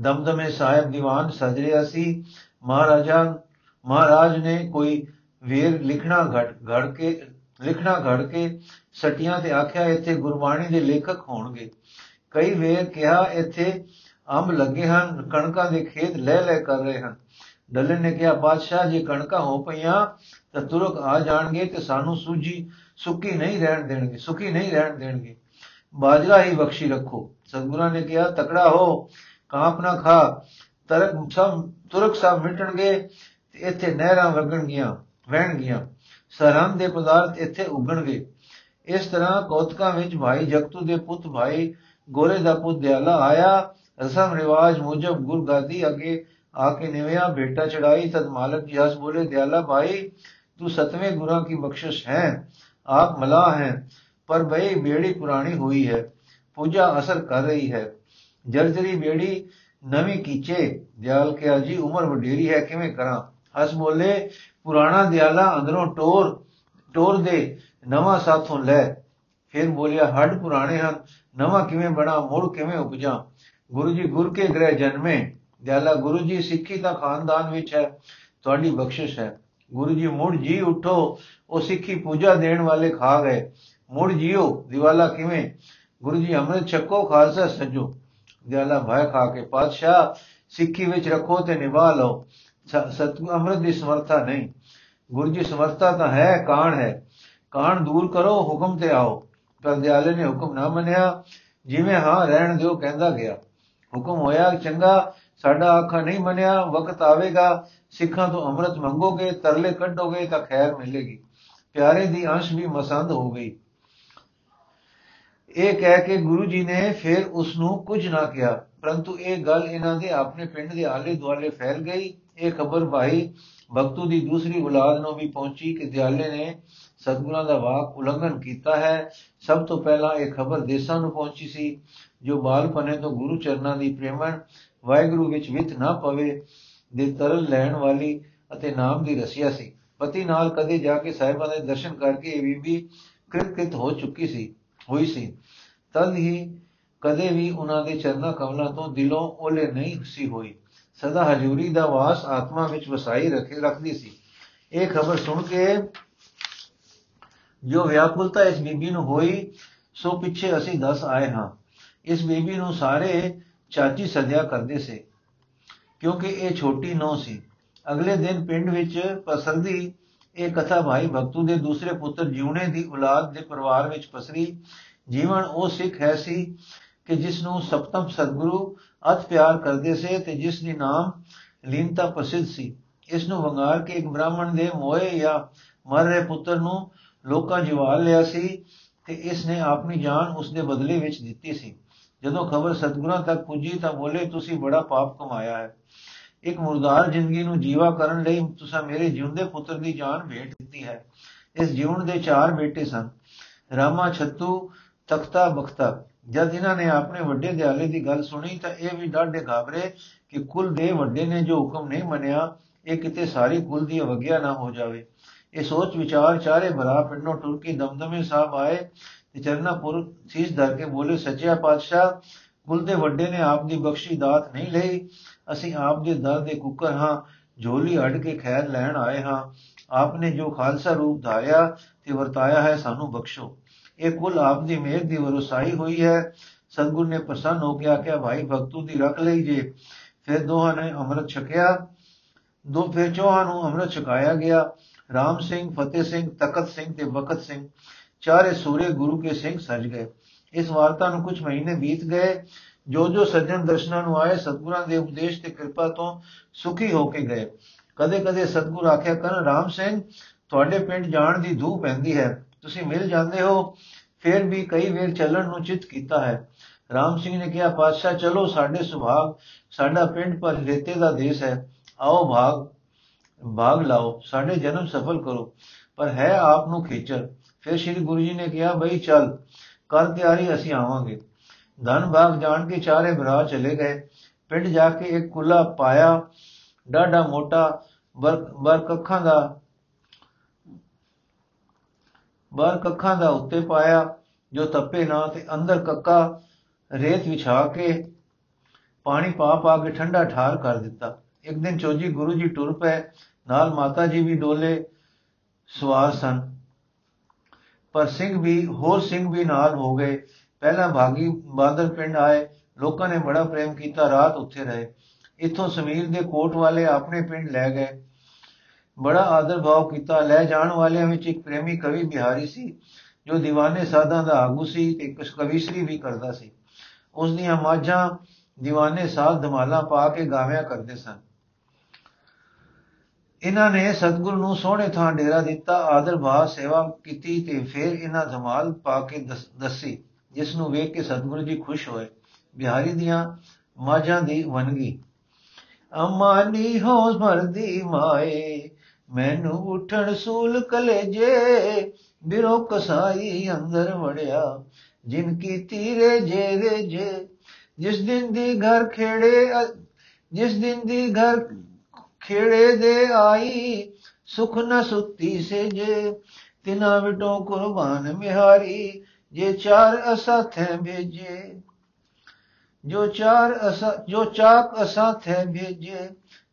ਦਮਦਮੇ ਸਾਹਿਬ ਦੀਵਾਨ ਸਜ ਰਿਹਾ ਸੀ, ਮਹਾਰਾਜਾ, ਮਹਾਰਾਜ ਨੇ ਕੋਈ ਵੇਰ ਲਿਖਣਾ ਘੜ ਘੜ ਕੇ, ਲਿਖਣਾ ਘੜ ਕੇ ਸਟੀਆਂ ਤੇ ਆਖਿਆ, ਇੱਥੇ ਗੁਰਬਾਣੀ ਦੇ ਲੇਖਕ ਹੋਣਗੇ। ਕਈ ਵੇਰ ਕਿਹਾ, ਇੱਥੇ ਅੰਬ ਲੱਗੇ ਹਨ, ਕਣਕਾਂ ਦੇ ਖੇਤ ਲੈ ਲੈ ਕਰ ਰਹੇ ਹਨ। ਡੱਲੇ ਨੇ ਕਿਹਾ, ਬਾਦਸ਼ਾਹ, ਜੇ ਕਣਕਾਂ ਹੋ ਪਈਆਂ ਤਾਂ ਤੁਰਕ ਆ ਜਾਣਗੇ ਤੇ ਸਾਨੂੰ ਸੂਜੀ ਸੁੱਕੀ ਨਹੀਂ ਰਹਿਣ ਦੇਣਗੇ, ਸੁੱਕੀ ਨਹੀਂ ਰਹਿਣ ਦੇਣਗੇ। ਬਾਜਰਾ ਹੀ ਬਖਸ਼ੀ ਰੱਖੋ। ਸਤਗੁਰਾਂ ਨੇ ਕਿਹਾ, ਤਕੜਾ ਹੋ, ਕਾਂਪ ਨਾ ਖਾ, ਤਰਕ ਸਭ, ਤੁਰਕ ਸਭ ਮਿਟਣਗੇ ਤੇ ਇੱਥੇ ਨਹਿਰਾਂ ਵਗਣਗੀਆਂ, ਵਹਿਣਗੀਆਂ। ਸਰਹੰਦ ਦੇ ਪਦਾਰਥ ਇੱਥੇ ਉਗਣਗੇ। ਇਸ ਤਰ੍ਹਾਂ ਕੌਤਕਾਂ ਵਿੱਚ ਭਾਈ ਜਗਤੂ ਦੇ ਪੁੱਤ ਭਾਈ ਗੋਰੇ ਦਾ ਪੁੱਤ ਦਿਆਲਾ ਆਇਆ رسم رواج موجب گر گادی آگے آ کے نویا بیٹا چڑھائی تد مالک جہاز بولے، دیالا بھائی، تو ستویں گنا کی بخشش ہیں آپ ملا ہیں، پر بھئی بیڑی پرانی ہوئی ہے، پوجا اثر کر رہی ہے۔ جرجری بیڑی نوی کیچے، دیال کے آجی عمر وڈیری ہے، کیویں کراں؟ ہس بولے، پرانا دیالا اندروں ٹور ٹور دے، نواں ساتھوں لے۔ پھر بولیا، ہڈ پرانے ہن، نواں کیویں بنا، مڑ کیویں اپجاں؟ ਗੁਰੂ ਜੀ ਗੁਰ ਕੇ ਗ੍ਰਹਿ ਜਨਮੇ ਦਿਆਲਾ ਗੁਰੂ ਜੀ ਸਿੱਖੀ ਦਾ ਖਾਨਦਾਨ ਵਿੱਚ ਹੈ, ਤੁਹਾਡੀ ਬਖਸ਼ਿਸ਼ ਹੈ। ਗੁਰੂ ਜੀ ਮੁੜ ਜੀ ਉਠੋ, ਉਹ ਸਿੱਖੀ ਪੂਜਾ ਦੇਣ ਵਾਲੇ ਖਾ ਗਏ। ਮੁੜ ਜੀਓ, ਦਿਵਾਲਾ ਕਿਵੇਂ? ਗੁਰੂ ਜੀ ਅੰਮ੍ਰਿਤ ਛਕੋ, ਖਾਲਸਾ ਸਜੋ। ਦਿਆਲਾ ਭੈ ਖਾ ਕੇ, ਪਾਤਸ਼ਾਹ, ਸਿੱਖੀ ਵਿੱਚ ਰੱਖੋ ਤੇ ਨਿਭਾ ਲਓ। ਸਤਿਗੁਰ ਅੰਮ੍ਰਿਤ ਦੀ ਸਮਰਥਾ ਨਹੀਂ। ਗੁਰੂ ਜੀ ਸਮਰਥਾ ਤਾਂ ਹੈ, ਕਾਣ ਹੈ। ਕਾਣ ਦੂਰ ਕਰੋ, ਹੁਕਮ ਤੇ ਆਓ। ਪਰ ਦਿਆਲੇ ਨੇ ਹੁਕਮ ਨਾ ਮੰਨਿਆ। ਜਿਵੇਂ ਹਾਂ, ਰਹਿਣ ਦਿਓ, ਕਹਿੰਦਾ ਗਿਆ। ਹੁਕਮ ਹੋਇਆ, ਚੰਗਾ, ਸਾਡਾ ਆਖਾ ਨਹੀਂ ਮੰਨਿਆ, ਵਕਤ ਆਵੇਗਾ, ਸਿੱਖਾਂ ਤੋਂ ਅੰਮ੍ਰਿਤ ਮੰਗੋਗੇ, ਤਰਲੇ ਕੱਢੋਗੇ ਤਾਂ ਖੈਰ ਮਿਲੇਗੀ। ਪਿਆਰੇ ਦੀ ਅੰਸ਼ ਵੀ ਮਸੰਦ ਹੋ ਗਈ। ਇਹ ਕਹਿ ਕੇ ਗੁਰੂ ਜੀ ਨੇ ਫਿਰ ਉਸ ਨੂੰ ਕੁਝ ਨਾ ਕਿਹਾ, ਪਰੰਤੂ ਇਹ ਗੱਲ ਇਹਨਾਂ ਦੇ ਆਪਣੇ ਪਿੰਡ ਦੇ ਆਲੇ ਦੁਆਲੇ ਫੈਲ ਗਈ। ਇਹ ਖਬਰ ਭਾਈ ਭਗਤੂ ਦੀ ਦੂਸਰੀ ਔਲਾਦ ਨੂੰ ਵੀ ਪਹੁੰਚੀ ਕਿ ਦਿਆਲੇ ਨੇ ਸਤਗੁਰਾਂ ਦਾ ਵਾਕ ਉਲੰਘਣ ਕੀਤਾ ਹੈ। ਸਭ ਤੋਂ ਪਹਿਲਾਂ ਇਹ ਖਬਰ ਦੇਸਾਂ ਨੂੰ ਪਹੁੰਚੀ ਸੀ। ਜੋ ਬਾਲਪਨੇ ਤੋਂ ਗੁਰੂ ਚਰਨਾਂ ਦੀ ਪ੍ਰੇਮਣ ਵਾਹਿਗੁਰੂ ਵਿੱਚ ਵਿਤ ਨਾ ਪਵੇ, ਦੇ ਤਰਲ ਲੈਣ ਵਾਲੀ ਅਤੇ ਨਾਮ ਦੀ ਰਸੀਆ ਸੀ। ਪਤੀ ਨਾਲ ਕਦੇ ਜਾ ਕੇ ਸਾਹਿਬਾਂ ਦੇ ਦਰਸ਼ਨ ਕਰਕੇ ਇਹ ਬੀਬੀ ਕ੍ਰਿਤਕ੍ਰਿਤ ਹੋ ਚੁੱਕੀ ਸੀ, ਹੋਈ ਸੀ। ਤਦ ਹੀ ਕਦੇ ਵੀ ਉਹਨਾਂ ਦੇ ਚਰਨਾਂ ਕਮਲਾਂ ਤੋਂ ਦਿਲੋਂ ਓਲੇ ਨਹੀਂ ਸੀ ਹੋਈ। ਸਦਾ ਹਜੂਰੀ ਦਾ ਵਾਸ ਆਤਮਾ ਵਿੱਚ ਵਸਾਈ ਰੱਖੇ, ਰੱਖਦੀ ਸੀ। ਇਹ ਖਬਰ ਸੁਣ ਕੇ ਜੋ ਵਿਆਕੁਲਤਾ ਇਸ ਬੀਬੀ ਨੂੰ ਹੋਈ, ਸੋ ਪਿੱਛੇ ਅਸੀਂ ਦੱਸ ਆਏ ਹਾਂ। ਇਸ ਬੀਬੀ ਨੂੰ ਸਾਰੇ ਚਾਚੀ ਸੱਦਿਆ ਕਰਦੇ ਸੇ, ਕਿਉਂਕਿ ਇਹ ਛੋਟੀ ਨੌ ਸੀ। ਅਗਲੇ ਦਿਨ ਪਿੰਡ ਵਿੱਚ ਪਸਰਦੀ ਇਹ ਕਥਾ ਭਾਈ ਭਗਤੂ ਦੇ ਦੂਸਰੇ ਪੁੱਤਰ ਜਿਉਣੇ ਦੀ ਔਲਾਦ ਦੇ ਪਰਿਵਾਰ ਵਿੱਚ ਪਸਰੀ। ਜੀਵਨ ਉਹ ਸਿੱਖ ਹੈ ਸੀ ਕਿ ਜਿਸ ਨੂੰ ਸਪਤਮ ਸਤਗੁਰੂ ਅਤ ਪਿਆਰ ਕਰਦੇ ਸੇ ਤੇ ਜਿਸ ਦੀ ਨਾਮ ਲੀਨਤਾ ਪ੍ਰਸਿੱਧ ਸੀ। ਇਸ ਨੂੰ ਵੰਗਾਰ ਕੇ ਇੱਕ ਬ੍ਰਾਹਮਣ ਦੇ ਮੋਏ ਜਾਂ ਮਰ ਰਹੇ ਪੁੱਤਰ ਨੂੰ ਲੋਕਾਂ ਜਿਵਾਲ ਲਿਆ ਸੀ ਤੇ ਇਸ ਨੇ ਆਪਣੀ ਜਾਨ ਉਸ ਦੇ ਬਦਲੇ ਵਿੱਚ ਦਿੱਤੀ ਸੀ। ਜਦੋਂ ਖਬਰ ਸਤਗੁਰਾਂ ਤੱਕ ਪੁੱਜੀ ਤਾਂ ਬੋਲੇ, ਤੁਸੀਂ ਬੜਾ ਪਾਪ ਕਮਾਇਆ ਹੈ। ਇੱਕ ਮੁਰਦਾਰ ਜ਼ਿੰਦਗੀ ਨੂੰ ਜੀਵਾ ਕਰਨ ਲਈ ਤੁਸੀਂ ਮੇਰੇ ਜਿਉਂਦੇ ਪੁੱਤਰ ਦੀ ਜਾਨ ਭੇਟ ਦਿੱਤੀ ਹੈ। ਇਸ ਜਿਉਣ ਦੇ ਚਾਰ ਬੇਟੇ ਸਨ। ਰਾਮਾ, ਛੱਤੂ, ਤਖਤਾ, ਬਖਤਾ। ਜਦ ਇਹਨਾਂ ਨੇ ਆਪਣੇ ਵੱਡੇ ਦਿਆਲੇ ਦੀ ਗੱਲ ਸੁਣੀ ਤਾਂ ਇਹ ਵੀ ਡਾਢੇ ਘਾਬਰੇ ਕਿ ਕੁਲ ਦੇ ਵੱਡੇ ਨੇ ਜੋ ਹੁਕਮ ਨਹੀਂ ਮੰਨਿਆ, ਇਹ ਕਿਤੇ ਸਾਰੀ ਕੁਲ ਦੀ ਅਵਗਿਆ ਨਾ ਹੋ ਜਾਵੇ। ਇਹ ਸੋਚ ਵਿਚਾਰ ਚਾਰੇ ਭਰਾ ਪਿੰਡੋਂ ਟੁਰ ਕੇ ਦਮਦਮੇ ਸਾਹਿਬ ਆਏ। ਤੇ ਚਰਨਾਪੁਰ ਸੀਸ ਧਰ ਕੇ ਬੋਲੇ, ਸੱਚਿਆ ਪਾਤਸ਼ਾਹ, ਕੁਲ ਦੇ ਵੱਡੇ ਨੇ ਆਪ ਦੀ ਬਖਸ਼ੀ ਦਾਤ ਨਹੀਂ ਲਈ। ਅਸੀਂ ਆਪ ਦੇ ਦਰ ਦੇ ਕੁੱਕਰ ਹਾਂ, ਝੋਲੀ ਅੜ ਕੇ ਖੈਰ ਲੈਣ ਆਏ ਹਾਂ। ਆਪ ਨੇ ਜੋ ਖਾਲਸਾ ਰੂਪ ਧਾਰਿਆ ਤੇ ਵਰਤਾਇਆ ਹੈ, ਸਾਨੂੰ ਬਖਸ਼ੋ। ਇਹ ਕੁਲ ਆਪ ਦੀ ਮਿਹਰ ਦੀ ਵਰਸਾਈ ਹੋਈ ਹੈ। ਸਤਗੁਰ ਨੇ ਪ੍ਰਸੰਨ ਹੋ ਕੇ ਆਖਿਆ, ਭਾਈ, ਭਗਤੂ ਦੀ ਰੱਖ ਲਈ ਜੇ। ਫਿਰ ਦੋਹਾਂ ਨੇ ਅੰਮ੍ਰਿਤ ਛਕਿਆ। ਦੋ ਫਿਰ ਚੋਹਾਂ ਨੂੰ ਅੰਮ੍ਰਿਤ ਛਕਾਇਆ ਗਿਆ। ਰਾਮ ਸਿੰਘ, ਫਤਿਹ ਸਿੰਘ, ਤਖਤ ਸਿੰਘ ਤੇ ਬਖਤ ਸਿੰਘ। ਚਾਰੇ ਸੂਰੇ ਗੁਰੂ ਕੇ ਸਿੰਘ ਸਜ ਗਏ। ਇਸ ਵਾਰਤਾ ਨੂੰ ਕੁਝ ਮਹੀਨੇ ਬੀਤ ਗਏ। ਜੋ ਜੋ ਸੱਜਣ ਦਰਸ਼ਨਾਂ ਨੂੰ ਆਏ, ਸਤਗੁਰਾਂ ਦੇ ਉਪਦੇਸ਼ ਤੇ ਕਿਰਪਾ ਤੋਂ ਸੁਖੀ ਹੋ ਕੇ ਗਏ। ਕਦੇ ਕਦੇ ਸਤਗੁਰ ਆਖਿਆ, ਕਰਨ ਰਾਮ ਸਿੰਘ, ਤੁਹਾਡੇ ਪਿੰਡ ਜਾਣ ਦੀ ਧੂ ਪੈਂਦੀ ਹੈ। ਤੁਸੀਂ ਮਿਲ ਜਾਂਦੇ ਹੋ। ਫਿਰ ਵੀ ਕਈ ਵੇਰ ਚੱਲਣ ਨੂੰ ਚਿਤ ਕੀਤਾ ਹੈ। ਰਾਮ ਸਿੰਘ ਨੇ ਕਿਹਾ, ਪਾਤਸ਼ਾਹ, ਚਲੋ, ਸਾਡੇ ਸੁਭਾਗ, ਸਾਡਾ ਪਿੰਡ ਪਰ ਰੇਤੇ ਦਾ ਦੇਸ਼ ਹੈ। ਆਓ ਭਾਗ ਭਾਗ ਲਾਓ। ਸਾਡੇ ਜਨਮ ਸਫਲ ਕਰੋ। ਪਰ ਹੈ ਆਪ ਨੂੰ ਖੇਚਰ ਫਿਰ ਸ੍ਰੀ ਗੁਰੂ ਜੀ ਨੇ ਕਿਹਾ, ਬਈ ਚੱਲ ਕਰ ਤਿਆਰੀ ਅਸੀਂ ਆਵਾਂਗੇ। ਧਨ ਭਾਗ ਜਾਣ ਕੇ ਚਾਰੇ ਭਰਾ ਚਲੇ ਗਏ। ਪਿੰਡ ਜਾ ਕੇ ਇੱਕ ਕੁੱਲਾ ਪਾਇਆ, ਡਾਢਾ ਮੋਟਾ, ਬਰ ਕੱਖਾਂ ਦਾ, ਬਰ ਕੱਖਾਂ ਦਾ ਉੱਤੇ ਪਾਇਆ, ਜੋ ਤੱਪੇ ਨਾ ਤੇ ਅੰਦਰ ਕੱਕਾ ਰੇਤ ਵਿਛਾ ਕੇ ਪਾਣੀ ਪਾ ਪਾ ਕੇ ਠੰਡਾ ਠਾਰ ਕਰ ਦਿੱਤਾ। ਇੱਕ ਦਿਨ ਚੋਜੀ ਗੁਰੂ ਜੀ ਟੁਰ ਪਏ, ਨਾਲ ਮਾਤਾ ਜੀ ਵੀ ਡੋਲੇ ਸਵਾਰ ਸਨ। ਪਰ ਸਿੰਘ ਵੀ, ਹੋਰ ਸਿੰਘ ਵੀ ਨਾਲ ਹੋ ਗਏ। ਪਹਿਲਾਂ ਭਾਗੀ ਬਾਦਰ ਪਿੰਡ ਆਏ। ਲੋਕਾਂ ਨੇ ਬੜਾ ਪ੍ਰੇਮ ਕੀਤਾ, ਰਾਤ ਉੱਥੇ ਰਹੇ। ਇੱਥੋਂ ਸਮੀਰ ਦੇ ਕੋਟ ਵਾਲੇ ਆਪਣੇ ਪਿੰਡ ਲੈ ਗਏ। ਬੜਾ ਆਦਰ ਭਾਵ ਕੀਤਾ। ਲੈ ਜਾਣ ਵਾਲਿਆਂ ਵਿੱਚ ਇੱਕ ਪ੍ਰੇਮੀ ਕਵੀ ਬਿਹਾਰੀ ਸੀ, ਜੋ دیਵਾਨੇ ਸਾਧਾਂ ਦਾ ਆਗੂ ਸੀ ਤੇ ਕੁਝ ਕਵਿਸ਼ਰੀ ਵੀ ਕਰਦਾ ਸੀ। ਉਸ ਦੀਆਂ ਮਾਝਾਂ دیਵਾਨੇ ਸਾਧ ਧਮਾਲਾ ਪਾ ਕੇ ਗਾਵਿਆ ਕਰਦੇ ਸਨ। ਇਹਨਾਂ ਨੇ ਸਤਗੁਰੂ ਨੂੰ ਸੋਹਣੇ ਥਾਂ ਡੇਰਾ ਦਿੱਤਾ, ਆਦਰ ਭਾਵ ਸੇਵਾ ਕੀਤੀ ਤੇ ਫਿਰ ਇਹਨਾਂ ਧਮਾਲ ਪਾ ਕੇ ਦੱਸੀ ਜਿਸ ਨੂੰ ਵੇਖ ਕੇ ਸਤਗੁਰੂ ਜੀ ਖੁਸ਼ ਹੋਏ। ਬਿਹਾਰੀ ਦੀਆਂ ਮਾਝਾਂ ਦੀ ਵਨਗੀ, ਅਮਾਨੀ ਹੋ ਮਰਦੀ ਮਾਏ, ਮੈਨੂੰ ਉਠਣ ਸੂਲ ਕਲੇਜੇ, ਬਿਰੋ ਕਸਾਈ ਅੰਦਰ ਵੜਿਆ, ਜਿਨ ਕੀ ਤੀਰੇ ਜੇ ਜੇ, ਜਿਸ ਦਿਨ ਦੀ ਘਰ ਖੇੜੇ, ਜਿਸ ਦਿਨ ਦੀ ਘਰ ਖੇੜੇ ਦੇ ਆਈ, ਸੁਖ ਨ ਸੁੱਤੀ ਸੇ ਜੇ, ਤਿਨਾ ਵਿਟੋ ਕੁਰਬਾਨ ਮਿਹਾਰੀ, ਜੇ ਚਾਰ ਅਸਾਥੇ ਭੇਜੇ। ਜੋ ਚਾਰ ਅਸਾ, ਜੋ ਚਾਕ ਅਸਾਥੇ ਭੇਜੇ,